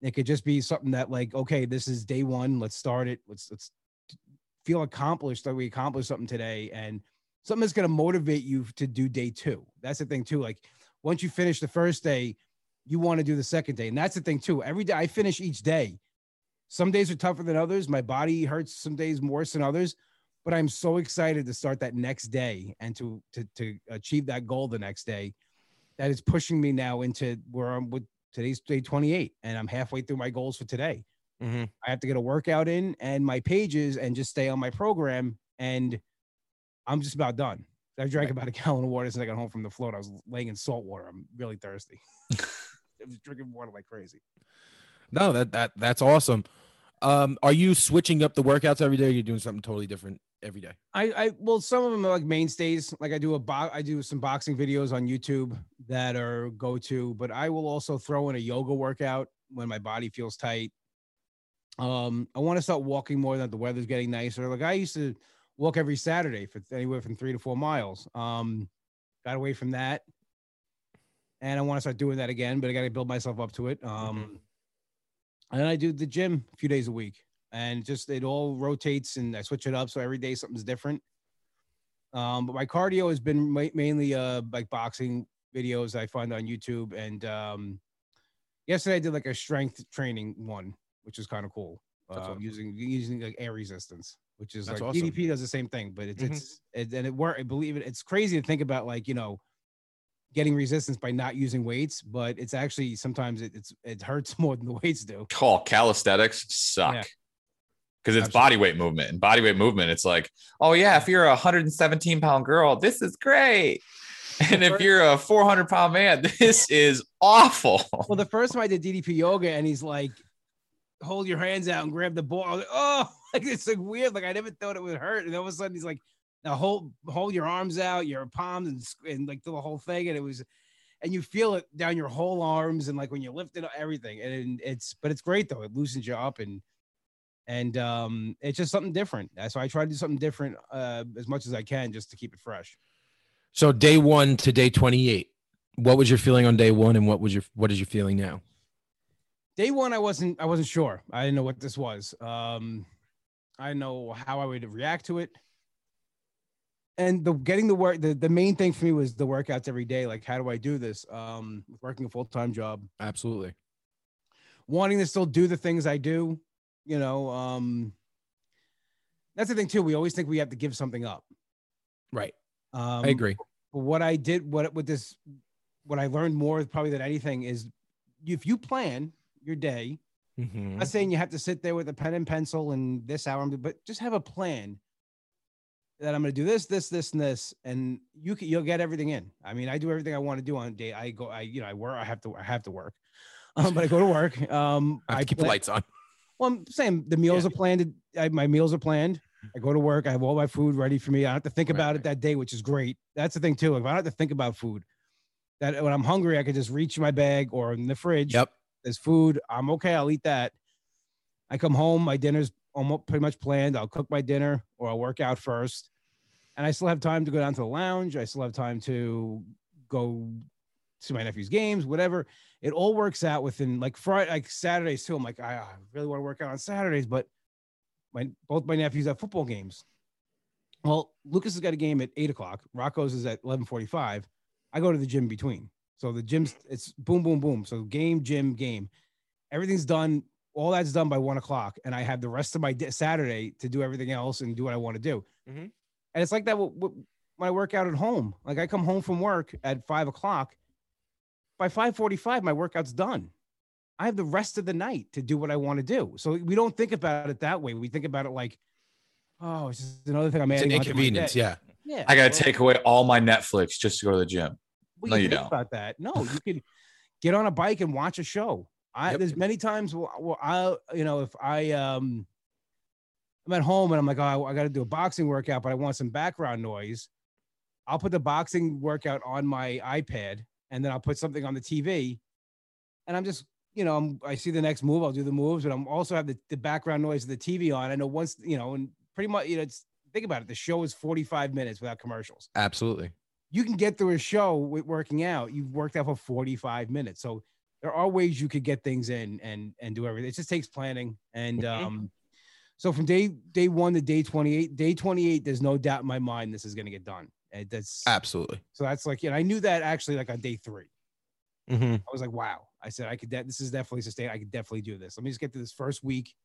It could just be something that like, okay, this is day one. Let's start it. Let's let's feel accomplished that we accomplished something today and something that's going to motivate you to do day two. That's the thing too. Like once you finish the first day, you want to do the second day. And that's the thing too. Every day I finish each day Some days are tougher than others. My body hurts some days worse than others, but I'm so excited to start that next day and to to to achieve that goal the next day. That is pushing me now into where I'm with today's day 28, and I'm halfway through my goals for today. Mhm. I have to get a workout in and my pages and just stay on my program. And I'm just about done. I drank about a gallon of water since I got home from the float. I was laying in salt water. I'm really thirsty. I was drinking water like crazy. No, that that that's awesome. Um, are you switching up the workouts every day? Or you're doing something totally different every day. I, I well, some of them are like mainstays. Like I do a bo- I do some boxing videos on YouTube that are go to, but I will also throw in a yoga workout when my body feels tight. Um, I want to start walking more that the weather's getting nicer. Like I used to walk every Saturday for anywhere from three to four miles. Um, got away from that, and I want to start doing that again, but I got to build myself up to it. Um, and I do the gym a few days a week and just it all rotates and I switch it up. So every day something's different. Um, but my cardio has been ma- mainly uh like boxing videos I find on YouTube. And um, yesterday I did like a strength training one, which is kind of cool. Uh, awesome. using using like air resistance, which is That's like awesome. DDP does the same thing, but it's Mhm. it's it, and it work. I believe it. It's crazy to think about like you know getting resistance by not using weights, but it's actually sometimes it, it's it hurts more than the weights do. Call calisthenics suck. Yeah. Because it's Absolutely. body weight movement. And body weight movement, it's like, oh yeah, if you're a 117 pound girl, this is great. And if you're a 400 pound man, this is awful. Well, the first time I did DDP yoga, and he's like, "Hold your hands out and grab the ball." Like, oh, like it's like weird. Like I never thought it would hurt, and all of a sudden he's like, "Now hold hold your arms out, your palms, and and like do the whole thing." And it was, and you feel it down your whole arms, and like when you lift it, up, everything. And it's, but it's great though. It loosens you up, and and um, it's just something different. So I try to do something different uh, as much as I can just to keep it fresh. So day one to day 28. What was your feeling on day one, and what was your what is your feeling now? day one i wasn't i wasn't sure i didn't know what this was um i didn't know how i would react to it and the getting the work the, the main thing for me was the workouts every day like how do i do this um working a full-time job Absolutely. wanting to still do the things i do you know um that's the thing too we always think we have to give something up Right. um I agree. but what I did, what with this, what I learned more probably than anything is, if you plan your day, Mhm. I'm not saying you have to sit there with a pen and pencil and this hour, but just have a plan that I'm going to do this, this, this, and this, and you can, you'll get everything in. I mean, I do everything I want to do on a day. I go, I, you know, I work, I have to, I have to work, um, but I go to work. Um, I have to keep the lights on. well, I'm saying the meals are planned. I, my meals are planned. I go to work. I have all my food ready for me. I don't have to think Right, about right. it that day, which is great. That's the thing too. If I don't have to think about food, that when I'm hungry, I could just reach my bag or in the fridge. Yep. There's food. I'm okay. I'll eat that. I come home. My dinner's almost pretty much planned. I'll cook my dinner or I'll work out first, and I still have time to go down to the lounge. I still have time to go to my nephew's games, whatever. It all works out within like Friday, like Saturdays too. I'm like, I, really want to work out on Saturdays, but my both my nephews have football games. Well, Lucas has got a game at eight o'clock. Rocco's is at eleven forty-five. I go to the gym between. So the gym's it's boom, boom, boom. So game, gym, game. Everything's done. All that's done by one o'clock, and I have the rest of my day, Saturday to do everything else and do what I want to do. Mhm. And it's like that when I work out at home. Like I come home from work at five o'clock. By five forty-five, my workout's done. I have the rest of the night to do what I want to do. So we don't think about it that way. We think about it like, oh, it's just another thing I'm It's an adding. onto my inconvenience. Yeah. Yeah. I got to well- take away all my Netflix just to go to the gym. Well, No, you think don't. About that, no, you can get on a bike and watch a show. I Yep. there's many times where, where I, you know, if I um, I'm at home and I'm like, oh, I got to do a boxing workout, but I want some background noise. I'll put the boxing workout on my iPad and then I'll put something on the TV, and I'm just, you know, I'm, I see the next move, I'll do the moves, but I'm also have the, the background noise of the TV on. I know once, you know, and pretty much, you know, it's think about it. The show is 45 minutes without commercials Absolutely. you can get through a show with working out. You've worked out for 45 minutes. So there are ways you could get things in and and do everything. It just takes planning. And Mhm. um so from day day one to day 28, day 28, there's no doubt in my mind this is gonna get done. And that's Absolutely. so that's like, you know, I knew that actually like on day three. Mhm. I was like, wow. I said I could de- this is definitely sustain. I could definitely do this. Let me just get to this first week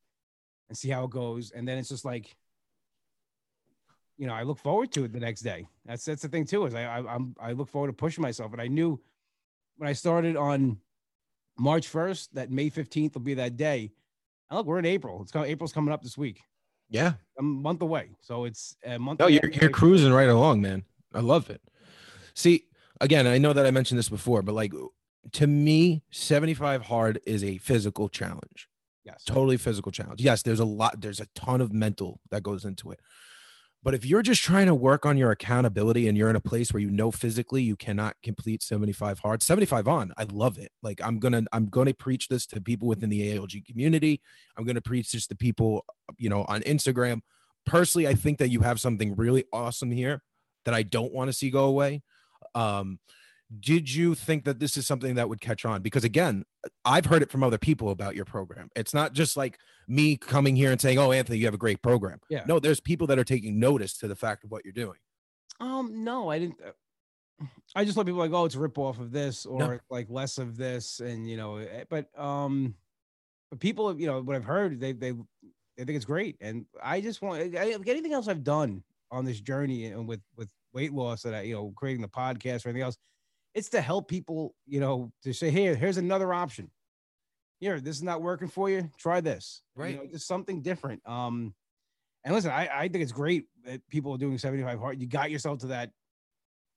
and see how it goes. And then it's just like, you know, I look forward to it the next day. That's that's the thing too. Is I, I I'm I look forward to pushing myself. And I knew when I started on March 1st that May 15th will be that day. And look, we're in April. It's coming. April's coming up this week. Yeah. A month away. So it's a month. No, away. you're you're cruising right along, man. I love it. See, again, I know that I mentioned this before, but like to me, 75 hard is a physical challenge. Yes. Totally physical challenge. Yes, there's a lot, there's a ton of mental that goes into it. But if you're just trying to work on your accountability and you're in a place where you know physically you cannot complete 75 hard, 75 on, I love it. Like I'm gonna, I'm gonna preach this to people within the ALG community. I'm gonna preach this to people, you know, on Instagram. Personally, I think that you have something really awesome here that I don't want to see go away. Um, did you think that this is something that would catch on? Because again, I've heard it from other people about your program. It's not just like me coming here and saying, "Oh, Anthony, you have a great program." Yeah. No, there's people that are taking notice to the fact of what you're doing. Um, no, I didn't. uh, I just let people like, oh, it's a rip off of this or No. like less of this, and you know, eh, but um, but people, you know, what I've heard, they they they think it's great, and I just want I, anything else I've done on this journey and with with weight loss that I, you know, creating the podcast or anything else, it's to help people, you know, to say, here, here's another option. Here, this is not working for you. Try this. You Right. know, just something different. Um, and listen, I, I think it's great that people are doing 75 hard. You got yourself to that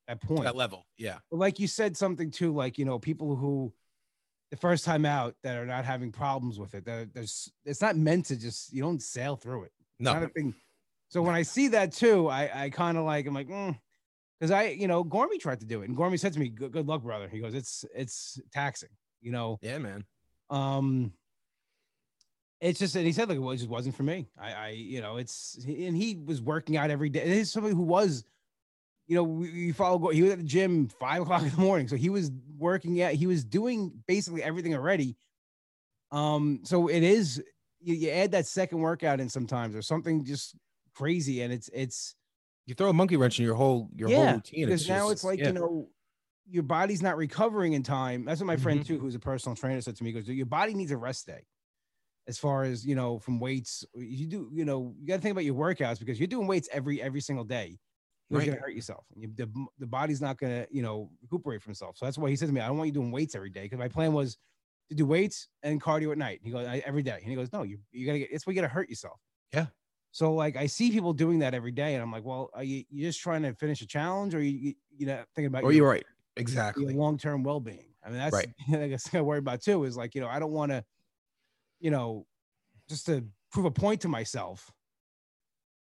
that point. That level, yeah. But like you said something too, like you know, people who the first time out that are not having problems with it. That there's it's not meant to just you don't sail through it. It's No, not a thing. So when I see that too, I I kind of like I'm like, because I you know Gormy tried to do it, and Gormy said to me, "Good, good luck, brother." He goes, "It's it's taxing." You know, yeah, man. um it's just and he said like it was- just wasn't for me i i you know it's and he was working out every day he's somebody who was you know we, we follow he was at the gym five o'clock in the morning so he was working out he was doing basically everything already um so it is you, you add that second workout in sometimes or something just crazy and it's it's You throw a monkey wrench in your whole your whole yeah, routine. because now just- it's like yeah. you know your body's not recovering in time that's what my friend Mhm. too who's a personal trainer said to me he goes your body needs a rest day as far as you know from weights you do you know you got to think about your workouts because you're doing weights every every single day you're Right. going to hurt yourself You- the, the body's not going to you know recuperate from itself so that's why he said to me i don't want you doing weights every day because my plan was to do weights and cardio at night he goes I, every day and he goes no you, you gotta get it's where you gotta hurt yourself Yeah. So like I see people doing that every day, and I'm like, well, are you you just trying to finish a challenge, or you you, you know thinking about Or your, you're right. your Exactly. long term well being? I mean, that's Right. I guess I worry about too. Is like you know I don't want to, you know, just to prove a point to myself,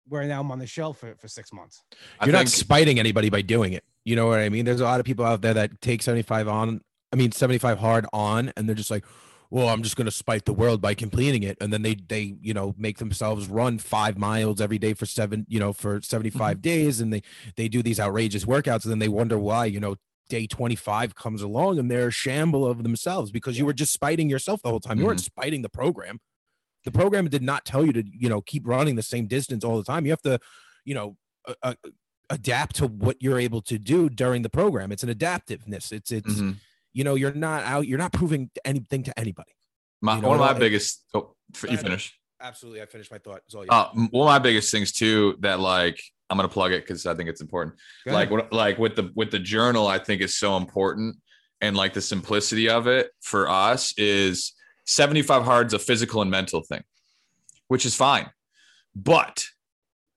where now I'm on the shelf for, for six months. You're not spiting anybody by doing it. You know what I mean? There's a lot of people out there that take 75 on, I mean 75 hard on, and they're just like, well, I'm just gonna spite the world by completing it. And then they they, you know, make themselves run five miles every day for seven, you know, for 75 days, and they they do these outrageous workouts, and then they wonder why, you know, day 25 comes along and they're a shamble of themselves because you were just spiting yourself the whole time. You weren't spiting the program. The program did not tell you to, you know, keep running the same distance all the time. You have to, you know, uh, uh, adapt to what you're able to do during the program. It's an adaptiveness. It's it's Mhm. You know you're not out. You're not proving anything to anybody. My, You know one of my I- biggest. Oh, you finish. Absolutely, I finished my thought. It's all Uh, m- one of my biggest things too that like I'm gonna plug it because I think it's important. like what like with the with the journal i think is so important and like the simplicity of it for us is 75 hard's a physical and mental thing which is fine but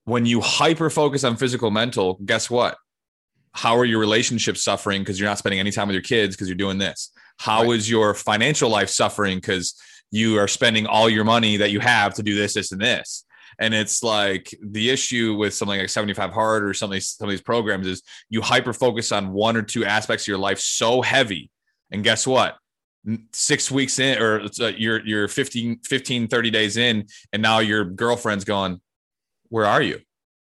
when you hyper focus on physical mental guess what how are your relationships suffering because you're not spending any time with your kids because you're doing this How is your financial life suffering because you are spending all your money that you have to do this this and this and it's like the issue with something like 75 hard or some of these, some of these programs is you hyper focus on one or two aspects of your life so heavy. And guess what? Six weeks in, or uh, you're, you're 15, 15, 30 days in, and now your girlfriend's going, Where are you?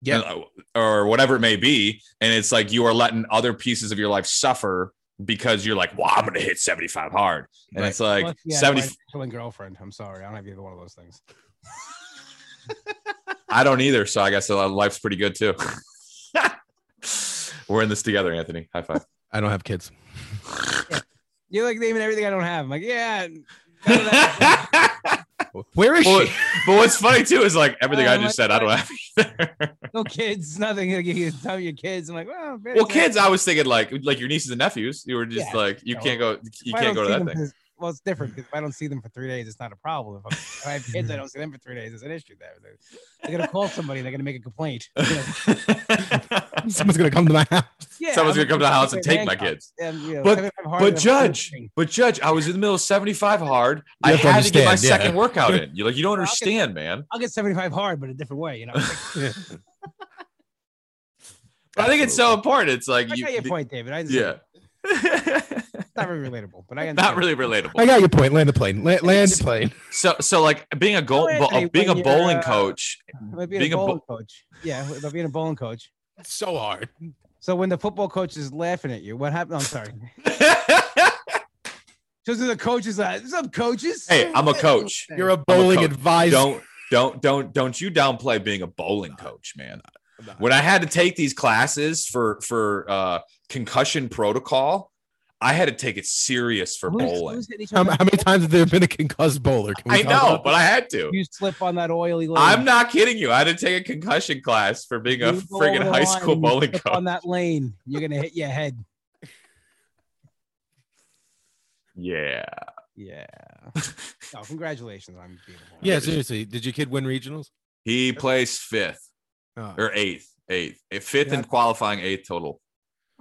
Yeah. Uh, Or whatever it may be. And it's like you are letting other pieces of your life suffer because you're like, Well, I'm going to hit 75 hard. And Right. it's like Plus, yeah, 70. my killing girlfriend. I'm sorry, I don't have either one of those things. I don't either. So I guess uh, life's pretty good too. We're in this together, Anthony. High five. I don't have kids. You're like naming everything I don't have. I'm like, yeah. none of that. Where is Well, she? but what's funny too is like everything I Oh, just my said. I don't have either. No kids, nothing. Like, you tell your kids. I'm like, well, well, kids, I was thinking like like your nieces and nephews. You were just Yeah, like you no. can't go. You If I can't go to that thing. for- well, it's different because if I don't see them for three days, it's not a problem. If, if I have kids, I don't see them for three days. It's an issue there. They're, gonna call somebody. They're gonna make a complaint. Someone's gonna come to my house. Yeah, Someone's I'm gonna come to the house and take my kids. And, you know, But- But judge, but judge, I was in the middle of 75 hard. I had to get my yeah. second workout in. You're like, you don't Well, I'll get- understand, man. I'll get 75 hard, but a different way. You know, I think it's so important. It's like I you, got your point, David. I yeah. It's not very relatable, but I Not really relatable. I got your point. Land the plane. La- land the plane. So, so like being a goal, Oh, bo- Anthony, being a bowling uh, coach. Being, being a a bo- bowling coach. Yeah, being a bowling coach. It's so hard. So when the football coach is laughing at you, what happened? I'm sorry. So the coaches, like, "What's up, coaches?" hey, I'm a coach. You're a bowling coach. advisor. Don't, don't, don't, don't you downplay being a bowling coach, man. When I had to take these classes for for uh, concussion protocol, I had to take it serious for Who's- bowling. who's How, how many times have there been a concussed bowler? Can we I talk know, about but I had to. You slip on that oily lane. I'm not kidding you. I had to take a concussion class for being a You go over friggin' high school and bowling slip coach. On that lane, you're gonna hit your head. Yeah. Yeah. Oh, congratulations on being Yeah, seriously. Did your kid win regionals? He placed fifth Oh. or eighth, eighth, fifth in Yeah. qualifying, eighth total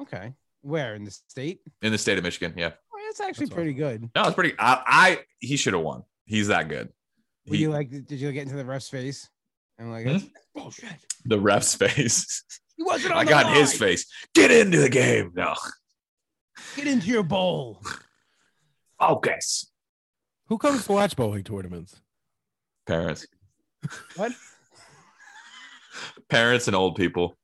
Okay. Where in the state? in the state of Michigan. Yeah. Oh, that's actually That's pretty good. No, it's pretty. I, I he should have won. He's that good. Were He- you like, did you get into the ref's face? I'm like, Hmm? that's bullshit. the ref's face. He wasn't on I the got in his face. Get into the game. No. Get into your bowl. Focus. Who comes to watch bowling tournaments? Parents. What? Parents and old people.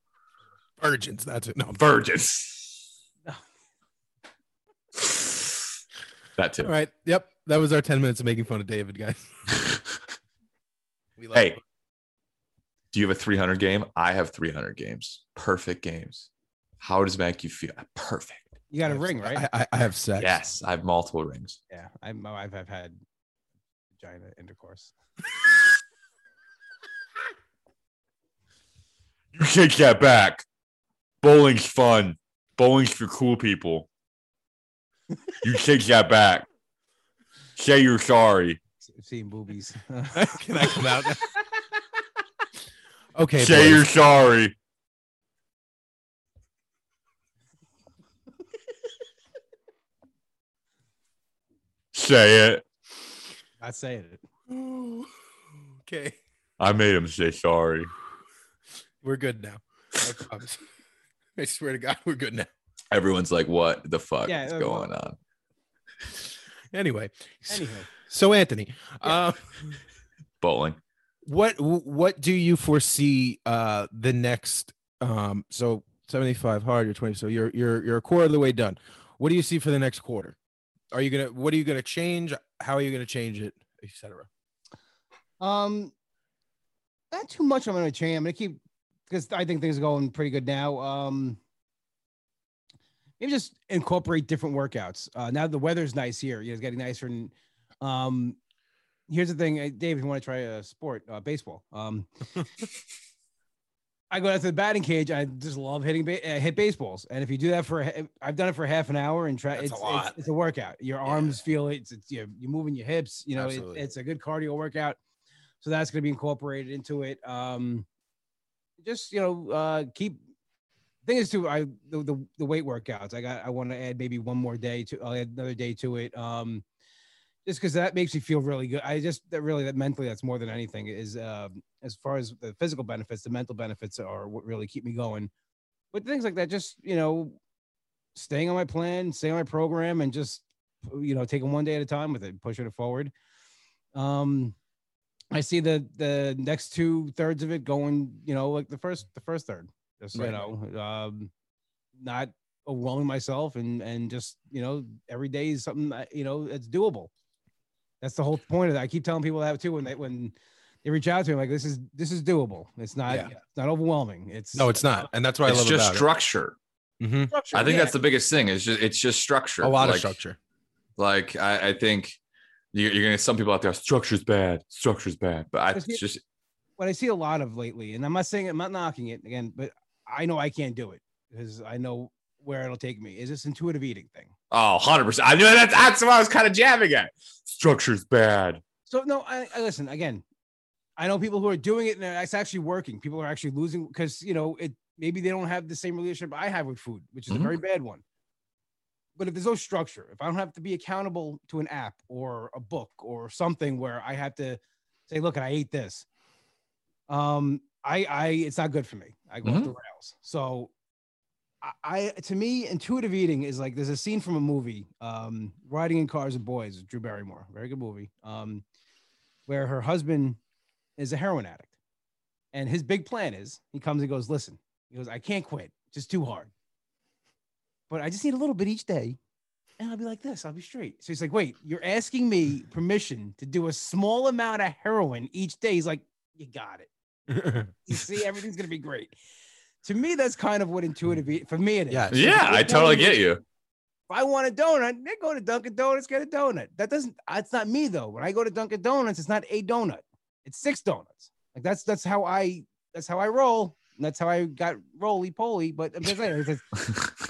Virgins. That's it. No. Virgins. No. that too. All right. Yep. That was our 10 minutes of making fun of David, guys. We love Hey, it. do you have a 300 game? I have 300 games. Perfect games. How does it make you feel? Perfect. You got I a have- ring, right? I, I, I have sex. Yes, I have multiple rings. yeah. I'm, I've, I've had vagina intercourse. You take that back. Bowling's fun. Bowling's for cool people. You take that back. Say you're sorry. I've seen boobies. Can I come out? okay. Say boys. you're sorry. Say it. I saying it. okay. I made him say sorry. We're good now. I swear to God, we're good now. Everyone's like, what the fuck Yeah, is uh, going on? Anyway, Anyway, so Anthony, uh, Bowling. what what do you foresee uh the next um so 75 hard you're 20 so you're you're you're a quarter of the way done what do you see for the next quarter are you gonna what are you gonna change how are you gonna change it etc um, not too much. I'm gonna change. I'm gonna keep because I think things are going pretty good now. Um, maybe just incorporate different workouts. Uh, now the weather's nice here. You know, it's getting nicer. And um, here's the thing, uh, Dave. If you want to try a sport, uh, baseball. Um, I go out to the batting cage. I just love hitting ba- uh, hit baseballs. And if you do that for, a I've done it for half an hour and try. That's a It's, it's it's a workout. Your Yeah. arms feel it. It's, it's you're, you're moving your hips. You know, it, it's a good cardio workout. So that's going to be incorporated into it. Um, just you know, uh, keep. Thing is, too, I the, the the weight workouts. I got. I want to add maybe one more day to. I'll add another day to it. Um, just because that makes me feel really good. I just that really that mentally that's more than anything is um, as far as the physical benefits, the mental benefits are what really keep me going. But things like that, just you know, staying on my plan, staying on my program, and just you know taking one day at a time with it, pushing it forward. Um, I see the the next two thirds of it going, you know, like the first the first third, just you know, um, not overwhelming myself and and just you know every day is something that, you know it's doable. That's the whole point of that. I keep telling people that too when they when they reach out to me like this is this is doable. It's not Yeah. it's not overwhelming. It's no it's not and that's what i It's love just about structure. it Mhm. structure. I think yeah. that's the biggest thing. It's just it's just structure. a lot of structure Like I, I think You're, you're gonna some people out there. Structure's bad. Structure's bad. But I you- just what I see a lot of lately, and I'm not saying I'm not knocking it again, but I know I can't do it because I know where it'll take me. Is this intuitive eating thing? oh 100. percent I knew that. That's what I was kind of jabbing at. Structure's bad. So no, I, I listen again. I know people who are doing it and it's actually working. People are actually losing because you know it. Maybe they don't have the same relationship I have with food, which is Mhm. a very bad one. But if there's no structure, if I don't have to be accountable to an app or a book or something where I have to say, "Look, I ate this," um, I, I, it's not good for me. I go off Mhm. the rails. So, I, I, to me, intuitive eating is like there's a scene from a movie, um, Riding in Cars with Boys, Drew Barrymore, very good movie. Um, where her husband is a heroin addict. And his big plan is he comes and goes, Listen, he goes, I can't quit, just too hard. But I just need a little bit each day. And I'll be like this, I'll be straight. So he's like, Wait, you're asking me permission to do a small amount of heroin each day. He's like, You got it. You see, everything's going to be great. To me, that's kind of what intuitive eat for me it is. Yes. Yeah, I totally get you. If I want a donut, they go to Dunkin' Donuts, get a donut. That doesn't. Uh, that's not me though. When I go to Dunkin' Donuts, it's not a donut. It's six donuts. Like that's that's how I that's how I roll. And that's how I got roly poly. But I'm just saying, it's just-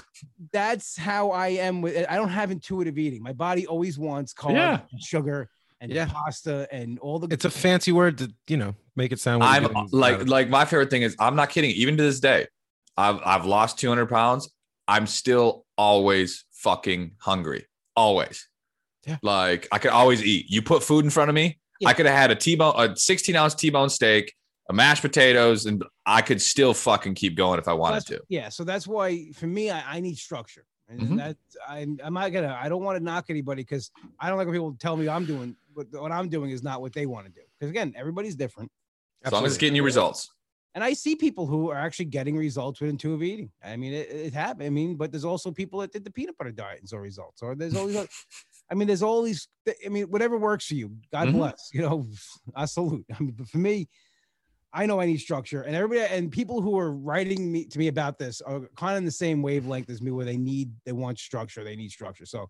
that's how I am with. I don't have intuitive eating. My body always wants carbs, Yeah. and sugar, and Yeah. pasta, and all the. It's a fancy word to you know make it sound. I'm like like my favorite thing is I'm not kidding. Even to this day, I've I've lost 200 pounds. I'm still always fucking hungry. Always. Yeah. Like I could always eat. You put food in front of me. Yeah. I could have had a T-bone, a 16 ounce T-bone steak, a mashed potatoes, and I could still fucking keep going if I wanted to. Yeah, so that's why for me, I, I need structure, and Mhm. that I'm, I'm not gonna. I don't want to knock anybody because I don't like when people tell me I'm doing what what I'm doing is not what they want to do. Because again, everybody's different, As long as it's getting you results. and I see people who are actually getting results with intuitive eating. I mean, it, it happened. I mean, but there's also people that did the peanut butter diet and saw results, or there's always. I mean, there's all these. I mean, whatever works for you. God Mhm. bless. You know, I salute. I mean, but for me, I know I need structure, and everybody and people who are writing me to me about this are kind of in the same wavelength as me, where they need, they want structure, they need structure. So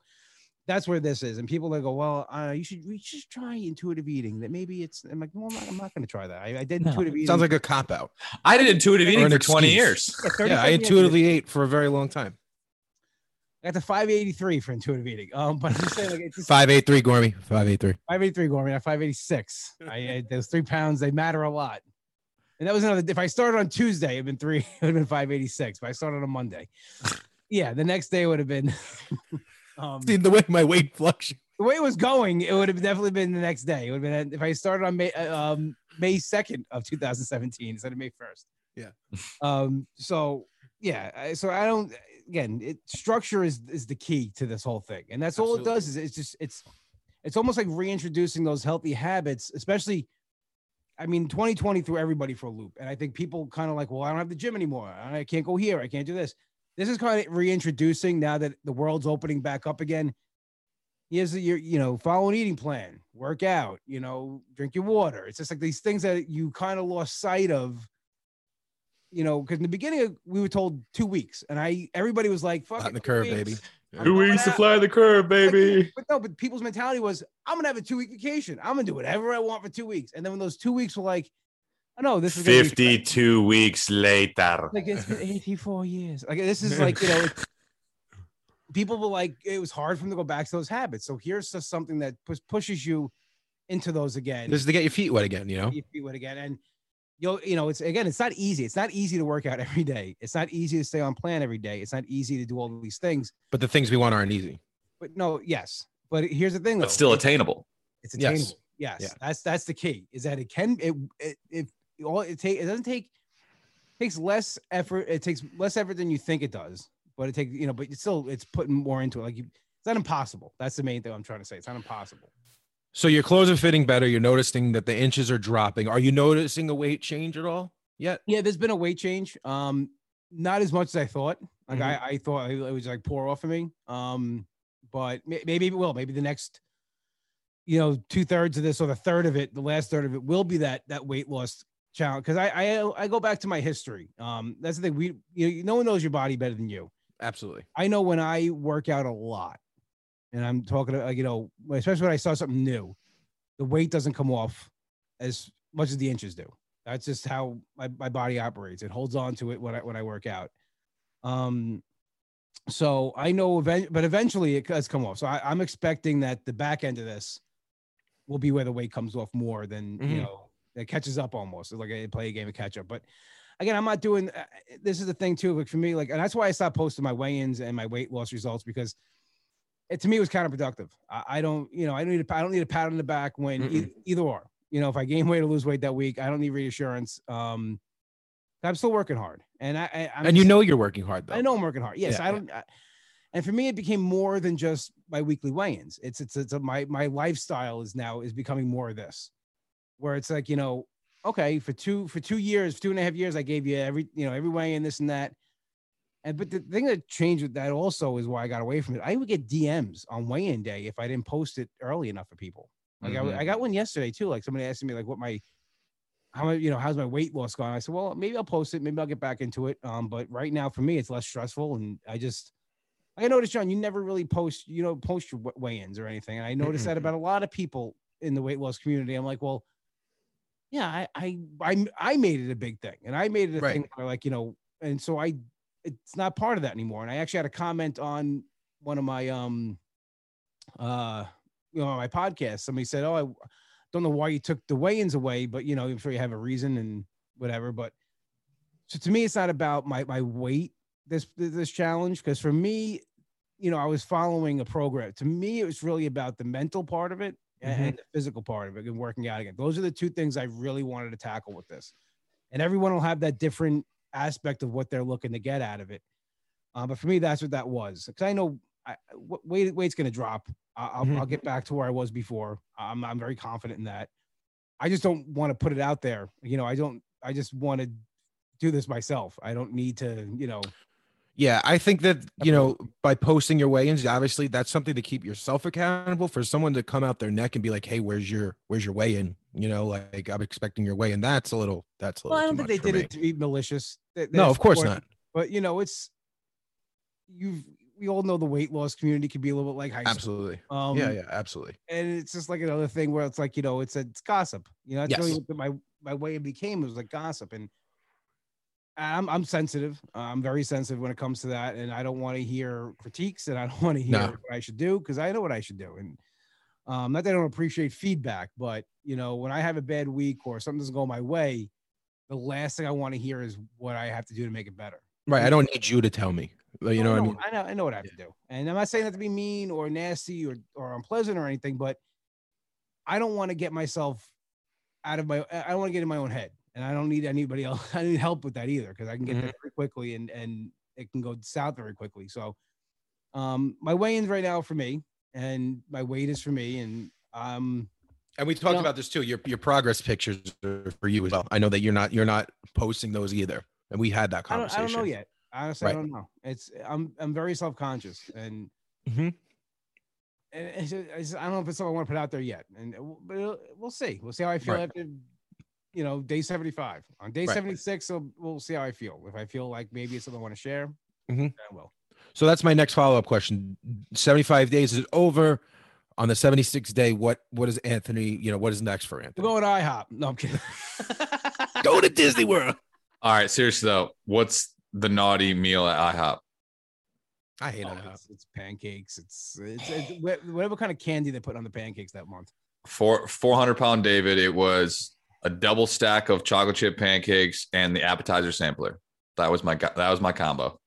that's where this is. And people that go, well, uh, you should, we should try intuitive eating. That maybe it's. I'm like, well, I'm not, I'm not going to try that. I, I did No. intuitive eating. sounds like a cop out. I did intuitive eating an for 20 excuse. years. Yeah, Yeah, I something years. intuitively ate for a very long time. I got the 583 for intuitive eating. Um, but I'm just saying, like, it's just Five eight three Gormy. Five eight three. 583 Gormy, not 586. I, I those three pounds, they matter a lot. And that was another. If I started on Tuesday, it'd been three, it would have been 586. But I started on Monday. Yeah, the next day would have been. um, See the way my weight fluctuates. the way it was going, it would have definitely been the next day. It would have been if I started on May uh, um, May 2nd of 2017 instead of May 1st. Yeah. Um. So yeah. So I don't. Again, it structure is is the key to this whole thing, and that's all it does. Is it's just it's it's almost like reintroducing those healthy habits, especially. I mean, 2020 threw everybody for a loop, and I think people kind of like, well, I don't have the gym anymore. I can't go here. I can't do this. This is kind of reintroducing now that the world's opening back up again here's your you know follow an eating plan work out you know drink your water it's just like these things that you kind of lost sight of you know because in the beginning we were told two weeks and i everybody was like fuck the curve, weeks. baby. I'm Who eats to out. fly the curve, baby? but no but people's mentality was i'm gonna have a two week vacation i'm gonna do whatever i want for two weeks and then when those two weeks were like i know this is 52 weeks later. like it's been 84 years like this is like you know people were like it was hard for them to go back to those habits so here's just something that pushes you into those again This is to get your feet wet again. You know. you feel it again and you'll you know it's again it's not easy. It's not easy to work out every day. It's not easy to stay on plan every day. It's not easy to do all these things. But the things we want aren't easy. but no yes. But here's the thing though. But still it's, attainable. it's attainable. Yes, Yeah. that's that's the key is that it can it it, it all it take it doesn't take takes less effort it takes less effort than you think it does but it takes you know but it's still it's putting more into it. Like you it's not impossible. That's the main thing i'm trying to say. It's not impossible So your clothes are fitting better. You're noticing that the inches are dropping. Are you noticing a weight change at all yet? Yeah, there's been a weight change. Um, not as much as I thought. Like Mhm. I, I thought it was like pour off of me. Um, but maybe it will. Maybe the next, you know, two thirds of this or the third of it, the last third of it will be that that weight loss challenge. Because I, I I go back to my history. Um, that's the thing. We you know, no one knows your body better than you. Absolutely. I know when I work out a lot, and I'm talking to, like, you know, especially when I saw something new, the weight doesn't come off as much as the inches do. That's just how my, my body operates. It holds on to it when I when I work out. Um, so I know, event, but eventually it does come off. So I, I'm expecting that the back end of this will be where the weight comes off more than you Mhm. know it catches up almost. It's like I play a game of catch up. But again, I'm not doing. uh, This is the thing too. Like for me, like, and that's why I stopped posting my weigh-ins and my weight loss results because it to me was counterproductive. I, I don't, you know, I don't need a, I don't need a pat on the back when e- either or. You know, if I gain weight or lose weight that week, I don't need reassurance. Um, I'm still working hard, and I, I I'm and you know you're working hard though. I know I'm working hard. Yes, Yeah, I don't. I, and for me, it became more than just my weekly weigh-ins. It's it's it's a, my my lifestyle is now is becoming more of this, where it's like you know, okay, for two for two years, two and a half years, I gave you every you know every weigh-in, this and that. And but the thing that changed with that also is why I got away from it. I would get DMs on weigh-in day if I didn't post it early enough for people. Like Mhm. I, I got one yesterday too. Like somebody asking me like what my how much you know how's my weight loss going? I said, well, maybe I'll post it. Maybe I'll get back into it. Um, but right now for me, it's less stressful, and I just I noticed, John, you never really post you know post your weigh-ins or anything, and I noticed that about a lot of people in the weight loss community. I'm like, well, yeah, I I I, I made it a big thing, and I made it a Right. thing where like you know, and so I it's not part of that anymore. And I actually had a comment on one of my um uh you know on my podcast. Somebody said, oh, I don't know why you took the weigh-ins away, but you know, I'm sure you have a reason and whatever. But so to me, it's not about my my weight this this challenge because for me, you know, I was following a program. To me, it was really about the mental part of it and the physical part of it and working out again. Those are the two things I really wanted to tackle with this. And everyone will have that different aspect of what they're looking to get out of it. Uh, but for me, that's what that was. Because I know I, weight weight's going to drop. I- I'll, Mhm. I'll get back to where I was before. I'm I'm very confident in that. I just don't want to put it out there. You know, I don't. I just want to do this myself. I don't need to. You know. Yeah, I think that you know by posting your weigh-ins, obviously that's something to keep yourself accountable. For someone to come out their neck and be like, "Hey, where's your where's your weigh-in?" You know, like I'm expecting your weigh-in. That's a little. That's a little. Well. I don't think they did me. it to be malicious. They- No, of course not. But you know, it's you've we all know the weight loss community can be a little bit like high school. Absolutely. Um, yeah, yeah, absolutely. and it's just like another thing where it's like you know it's a, it's gossip you know that's really Yes. what my my way it became was like gossip and I'm I'm sensitive I'm very sensitive when it comes to that and I don't want to hear critiques and I don't want to hear No. what I should do because I know what I should do and um not that I don't appreciate feedback but you know when I have a bad week or something doesn't go my way the last thing I want to hear is what I have to do to make it better Right. I don't need you to tell me. You know I what I know, mean? I know, I know what I have to do, and I'm not saying that to be mean or nasty or or unpleasant or anything, but I don't want to get myself out of my. I don't want to get in my own head, and I don't need anybody else. I need help with that either because I can get Mhm. there very quickly, and and it can go south very quickly. So, um, my weigh-ins right now for me, and my weight is for me, and um, And we talked know- about this too. Your your progress pictures are for you as well. I know that you're not you're not posting those either. And we had that I don't, I conversation. don't know yet. Honestly, Right. I don't know. It's I'm I'm very self-conscious, and Mhm. and it's, just- it's, I don't know if it's something I want to put out there yet, and but we'll see. We'll see how I feel Right. after, you know, day seventy five. On day Right. seventy six, we'll, we'll see how I feel. If I feel like maybe it's something I want to share, Mhm. I will. So that's my next follow up question. 75 days is over. On the 76th day, what what is Anthony? You know, what is next for We're Anthony? going to IHOP. No, I'm kidding. Go to Disney World. All right, seriously though, what's the naughty meal at IHOP? I hate Oh, IHOP. it's, it's pancakes. It's, it's it's whatever kind of candy they put on the pancakes that month. For 400 pound David, it was a double stack of chocolate chip pancakes and the appetizer sampler. That was my that was my combo.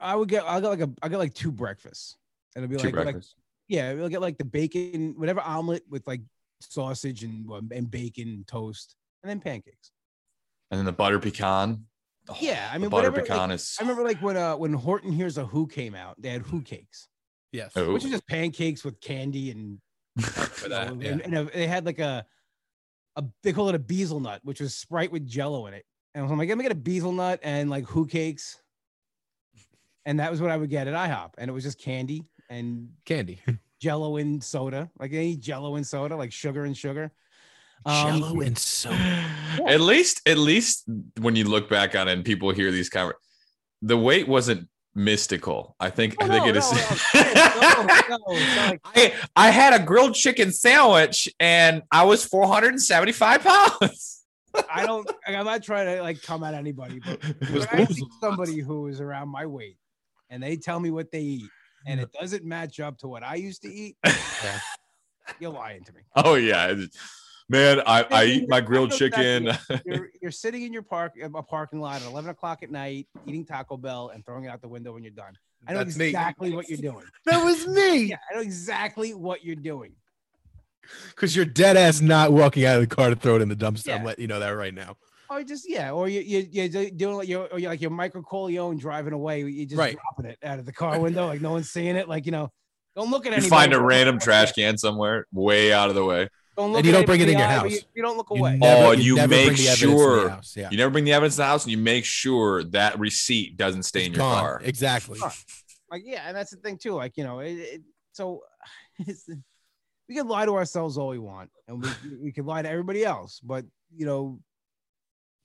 I would get I got like a I got like two breakfasts. And it'd be Two like, like breakfasts. Yeah, we'll get like the bacon, whatever omelet with like sausage and um, and bacon and toast, and then pancakes. and then the butter pecan. Oh, Yeah, I mean, butter whatever, like, pecan is. I remember like when uh when Horton Hears a Who came out, they had Who cakes, Yes. Oh. which is just pancakes with candy and, For that, and, yeah. and a- they had like a a they call it a bezel nut, which was Sprite with Jello in it. And I'm like, let me get a bezel nut and like Who cakes, and that was what I would get at IHOP, and it was just candy and Candy. Jello and soda, like any Jello and soda, like sugar and sugar. Um, Jello and soda. At least, at least when you look back on it and people hear these conver- the weight wasn't mystical. I think Oh, I think no, it is. no, no, no, no, it's not like- I I had a grilled chicken sandwich and I was 475 pounds. I don't. I'm not trying to like come at anybody, but was when I see somebody who is around my weight and they tell me what they eat and it doesn't match up to what I used to eat, you're lying to me. Oh yeah, man. I, I eat my grilled chicken. You're, you're sitting in your park, a parking lot at 11 o'clock at night, eating Taco Bell and throwing it out the window when you're done. I know That's me. exactly what you're doing. That was me. Yeah, I know exactly what you're doing. Because you're dead ass not walking out of the car to throw it in the dumpster. I'm letting you know that right now. Or just yeah, or you you you're doing like you're, or you're like your Michael Corleone driving away. You just Right. dropping it out of the car window, like no one's seeing it. Like you know, don't look at You find a random trash can somewhere, way out of the way. Don't And you don't bring it in your eye, house. You, you don't look You away. never- Oh, you never make bring the evidence in the sure- Yeah. You never bring the evidence to the house, and you make sure that receipt doesn't stay in your gone. car. Exactly. Huh. like yeah, and that's the thing too. Like you know, it, it, so it's, we can lie to ourselves all we want, and we we can lie to everybody else, but you know,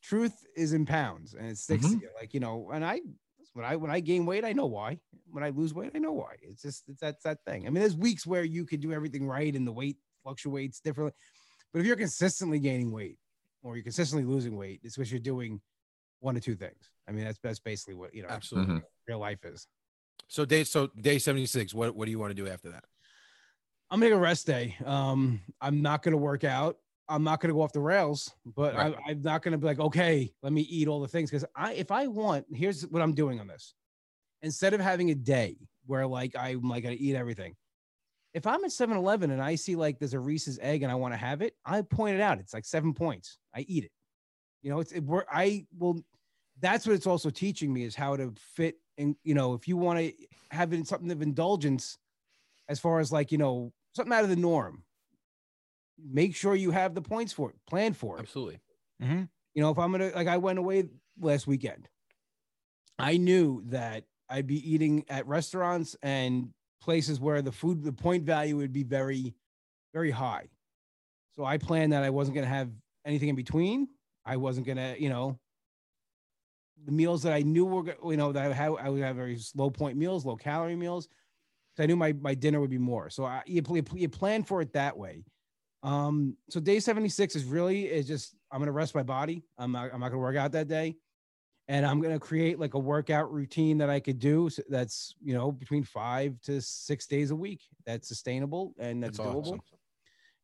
truth is in pounds, and it sticks Mm-hmm. to you. Like you know, and I when I when I gain weight, I know why. When I lose weight, I know why. It's just it's that's that thing. I mean, there's weeks where you could do everything right, and the weight fluctuates differently, but if you're consistently gaining weight or you're consistently losing weight, it's because you're doing one or two things. I mean, that's that's basically what you know Absolutely. Mhm. real life is. So day so day 76. What what do you want to do after that? I'm gonna take a rest day. Um, I'm not gonna work out. I'm not gonna go off the rails, but Right. I, I'm not gonna be like, okay, let me eat all the things because I, if I want, here's what I'm doing on this. Instead of having a day where like I'm like gonna eat everything, if I'm at 7-Eleven and I see like there's a Reese's egg and I want to have it, I point it out. It's like seven points. I eat it. You know, it's it, we're, I will. That's what it's also teaching me is how to fit. And you know, if you want to have it in something of indulgence, as far as like you know something out of the norm, make sure you have the points for it. Plan for it. Absolutely. Mm-hmm. You know, if I'm gonna like I went away last weekend, I knew that I'd be eating at restaurants and places where the food, the point value would be very, very high. So I planned that I wasn't gonna have anything in between. I wasn't gonna, you know, the meals that I knew were, go- you know, that I had, I would have very low point meals, low calorie meals. I knew my my dinner would be more. So I you, you plan for it that way. Um, so day 76 is really is just I'm gonna rest my body. I'm not I'm not gonna work out that day. And I'm gonna create like a workout routine that I could do that's you know between five to six days a week. That's sustainable and that's, That's doable. awesome.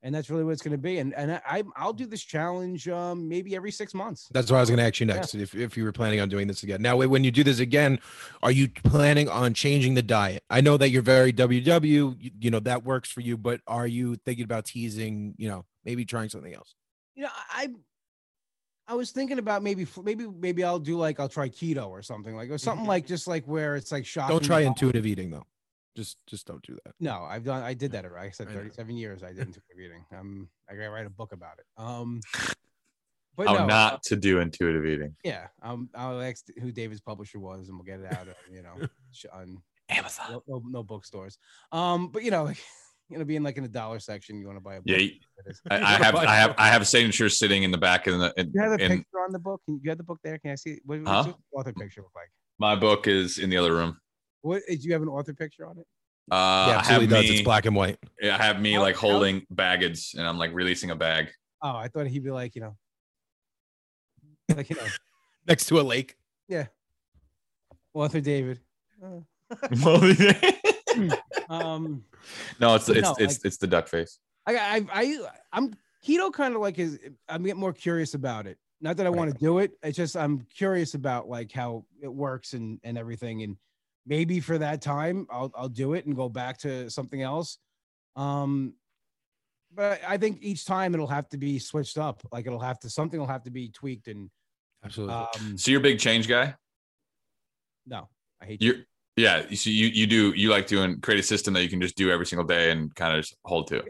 And that's really what it's gonna be. And and I I'll do this challenge um maybe every six months. That's what I was going to ask you next. If, if you were planning on doing this again. Now, when you do this again, are you planning on changing the diet? I know that you're very WW, you, you know, that works for you, but are you thinking about teasing, you know, maybe trying something else? you know i i was thinking about maybe maybe maybe i'll do like i'll try keto or something like or something like just like where it's like shocking Don't try intuitive eating though. Just, just don't do that. no i've done i did that already i said I 37 years i did intuitive eating um i gotta write a book about it um but How no, uh, not to do intuitive eating. yeah um i'll ask who david's publisher was and we'll get it out of you know on Amazon. no, no, no bookstores um but you know you know being like in the dollar section you want to buy a book Yeah, you- it is. I, I have I have I have a signature sitting in the back in the in, you have a in picture on the book Can- you have the book there can i see it? what, Huh? what's the author picture look like my book is in the other room. What do you have an author picture on it? Uh, yeah, I have absolutely does. me, It's black and white. Yeah, I have me How- like how- holding baggage and I'm like releasing a bag. Oh, I thought he'd be like, you know, like you know, Next to a lake. Yeah, author David. Uh, um, no, it's it's No, it's like- it's the duck face. I I I I'm keto kind of like is I'm getting more curious about it. Not that I want to do it. It's just I'm curious about like how it works and and everything. And maybe for that time I'll I'll do it and go back to something else. Um, but I think each time it'll have to be switched up. Like it'll have to something will have to be tweaked and Absolutely. um So you're a big change guy. no, I hate You're yeah. So you you do you like doing create a system that you can just do every single day and kind of just hold to.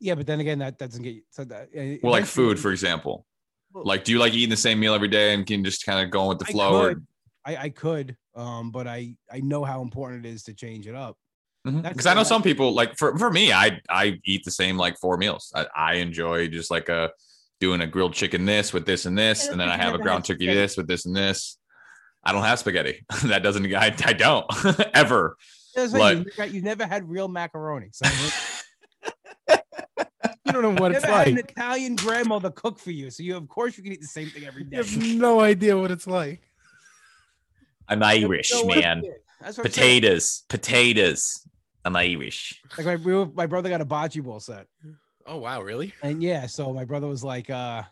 Yeah, but then again, that doesn't get so that. uh, Well, like food, for example. Like, do you like eating the same meal every day and can just kind of go with the I flow? Or, could. I, I could, um, but I I know how important it is to change it up. That's- because I know some people like for, for me, I I eat the same like four meals. I, I enjoy just like a doing a grilled chicken this with this and this, and then I have a ground turkey say- this with this and this. I don't have spaghetti. that doesn't. I, I don't ever. That's Like- right, you've, never, you've never had real macaroni. So You don't know what it's never had an like. Italian grandmother cook for you, so you of course you can eat the same thing every day. You have no idea what it's like. I'm Irish, know man. is. That's what I'm saying. Potatoes, potatoes. I'm Irish. Like my, we were- my brother got a bocce ball set, Oh wow, really? and yeah, so my brother was like, uh,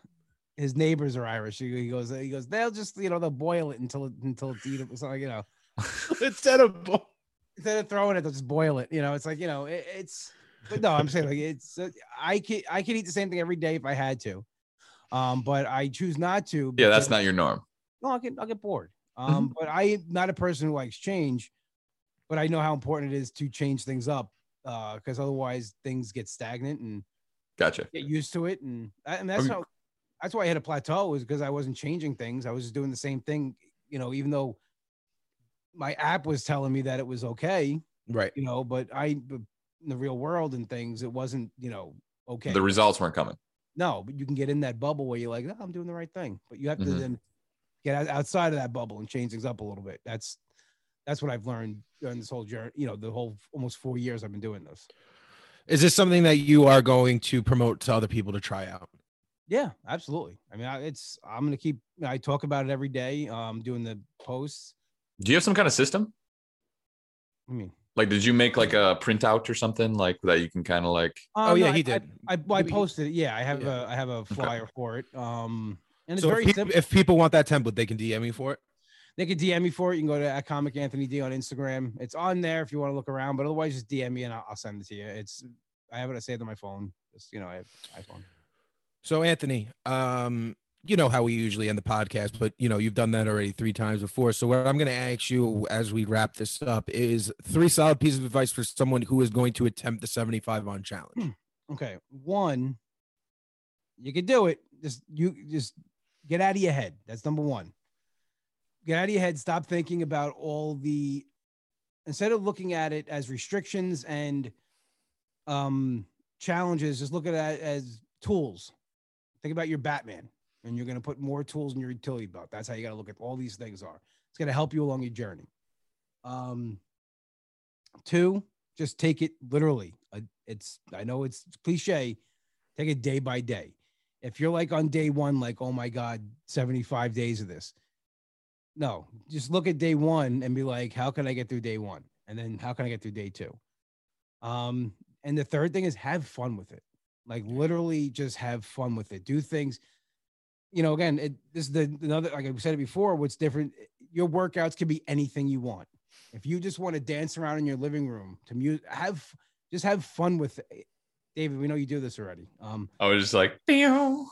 his neighbors are Irish. He, he goes, he goes, they'll just you know they'll boil it until it until it's eatable. So you know, it's edible. instead of throwing it, they'll just boil it. You know, it's like you know, it, it's. But no, I'm saying like it's. Uh, I can I can eat the same thing every day if I had to, um, but I choose not to. Yeah, that's not your norm. No, I'll get I'll get bored. Um, but I'm not a person who likes change, but I know how important it is to change things up, uh, because otherwise things get stagnant and Gotcha. get used to it, and and that's Okay. how that's why I hit a plateau was because I wasn't changing things. I was just doing the same thing, you know, even though my app was telling me that it was okay, Right. you know, but I in the real world and things, it wasn't, you know, okay. The results weren't coming. No, but you can get in that bubble where you're like, "Oh, I'm doing the right thing. But you have to Mhm. then get outside of that bubble and change things up a little bit. That's that's what I've learned during this whole journey. You know, the whole almost four years I've been doing this. Is this something that you are going to promote to other people to try out? Yeah, absolutely. I mean, I, it's I'm gonna keep. I talk about it every day. Um, doing the posts. Do you have some kind of system? I mean, Like, did you make like a printout or something like that? You can kind of like. Oh um, yeah, no, he I- did. I, I, well, I posted it. Yeah, I have Yeah. a I have a flyer for it. Um, and it's so very if, peop- simple. if people want that template, they can DM me for it. They can DM me for it. You can go to at Comic Anthony D on Instagram. It's on there if you want to look around. But otherwise, just DM me and I'll, I'll send it to you. It's I have it saved on my phone. Just you know, I have iPhone. So Anthony, um, you know how we usually end the podcast, but you know you've done that already three times before. So what I'm going to ask you as we wrap this up is three solid pieces of advice for someone who is going to attempt the 75 on challenge. Okay, one, you can do it. Just you just get out of your head. That's number one. Get out of your head. Stop thinking about all the. Instead of looking at it as restrictions and um challenges, just look at it as tools. Think about your Batman, and you're going to put more tools in your utility belt. That's how you got to look at all these things are. It's going to help you along your journey. Um, two, just take it literally. It's I know it's cliche. Take it day by day. If you're like on day one, like oh my god, 75 days of this. No, just look at day one and be like, how can I get through day one? And then how can I get through day two? Um, and the third thing is have fun with it. Like literally just have fun with it. Do things, you know, again, it, this is the another, like I said it before, what's different, your workouts can be anything you want. If you just want to dance around in your living room to music, have just have fun with it. David, we know you do this already. Um, I was just like, "Pew,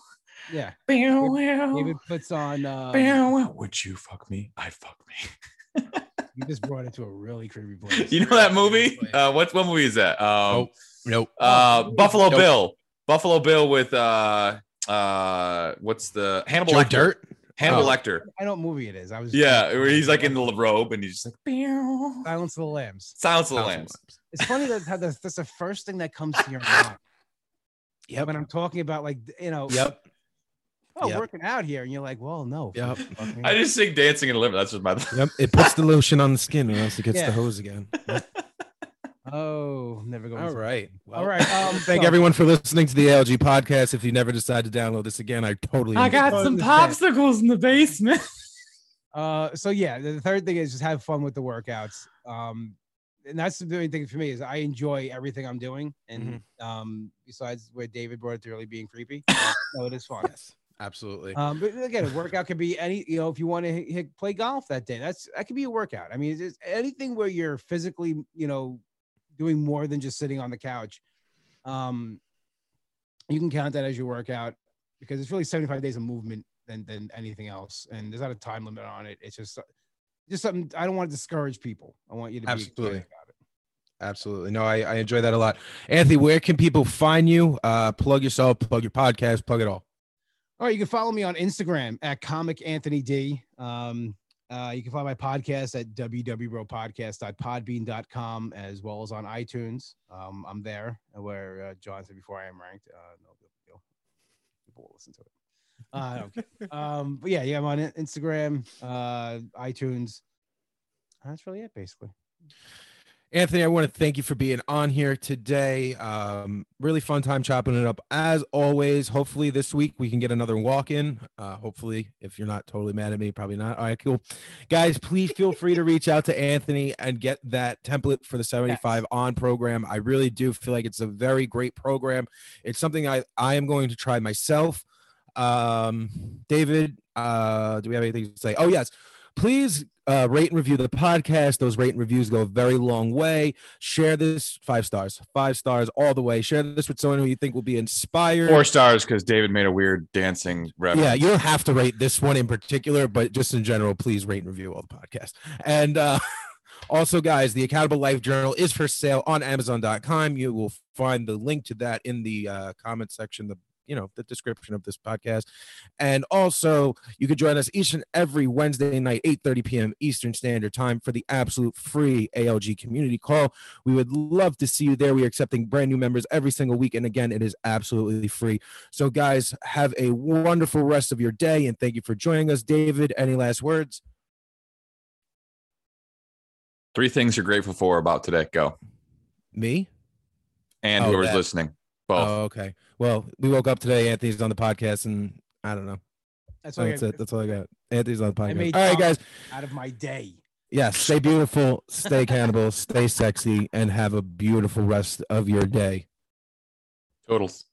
yeah. pew, David pew, puts on um, pew." Would you fuck me? I fuck me. you just brought it to a really creepy place. You know that movie? Uh, what what movie is that? Um, Nope. Nope. uh, Buffalo Nope. Bill. Buffalo Bill with uh uh what's the Hannibal Joe Lecter? Dirt. Hannibal Oh. Lecter. I know what movie it is. I was Yeah, where he's like in the robe and he's just like "Pew." Silence of the Lambs. Silence of the Lambs. It's funny that how that's, that's the first thing that comes to your mind Yeah, when I'm talking about like you know, Yep. oh, Yep. working out here, and you're like, well, no, Yep. I just think dancing in the liver. That's just my Yep. It puts the lotion on the skin or else it gets Yeah. the hose again. oh, never going. All right. all right. Um, Thank so- everyone for listening to the ALG podcast. If you never decide to download this again, I totally I got some understand. popsicles in the basement. Uh, so yeah, the the third thing is just have fun with the workouts. Um, and that's the main thing for me is I enjoy everything I'm doing. And um, besides where David brought it to really being creepy, no, it is fun. Yes, absolutely. Um, but again, a workout could be any, you know, if you want to hit, hit, play golf that day, that's that could be a workout. I mean, it's just anything where you're physically, you know, doing more than just sitting on the couch. Um, you can count that as your workout because it's really 75 days of movement than than anything else, and there's not a time limit on it. It's just just something I don't want to discourage people. I want you to be Absolutely. about it. Absolutely. No, I, I enjoy that a lot. Anthony, where can people find you? Uh, plug yourself, plug your podcast, plug it all. All right, you can follow me on Instagram at Comic Anthony D. Um, uh, you can find my podcast at www.podcast.podbean.com as well as on iTunes. Um, I'm there where uh, John said before I am ranked. Uh, no big deal. People will listen to it. Uh, okay. um, but yeah, yeah, I'm on Instagram, uh, iTunes. That's really it, basically. Anthony, I want to thank you for being on here today. Um, really fun time chopping it up as always. Hopefully this week we can get another walk in. Uh, hopefully, if you're not totally mad at me, probably not. All right, cool. Guys, please feel free to reach out to Anthony and get that template for the 75 on program. I really do feel like it's a very great program. It's something I, I am going to try myself. Um, David, uh, do we have anything to say? Oh, yes. Please uh, rate and review the podcast. Those rate and reviews go a very long way. Share this five stars, five stars all the way. Share this with someone who you think will be inspired. Four stars because David made a weird dancing reference. Yeah, you don't have to rate this one in particular, but just in general, please rate and review all the podcasts. And uh, also, guys, the Accountable Life Journal is for sale on Amazon.com. You will find the link to that in the uh, comment section, the you know the description of this podcast and also you can join us each and every wednesday night 8 30 p.m eastern standard time for the absolute free alg community call we would love to see you there we are accepting brand new members every single week and again it is absolutely free so guys have a wonderful rest of your day and thank you for joining us david any last words Three things you're grateful for about today. Go. me And Oh, whoever's that. listening. Both. oh okay well we woke up today anthony's on the podcast and i don't know That's all. I it that's all i got anthony's on the I podcast made all right guys out of my day. Yes, stay beautiful, stay cannibal, stay sexy, and have a beautiful rest of your day. Totals.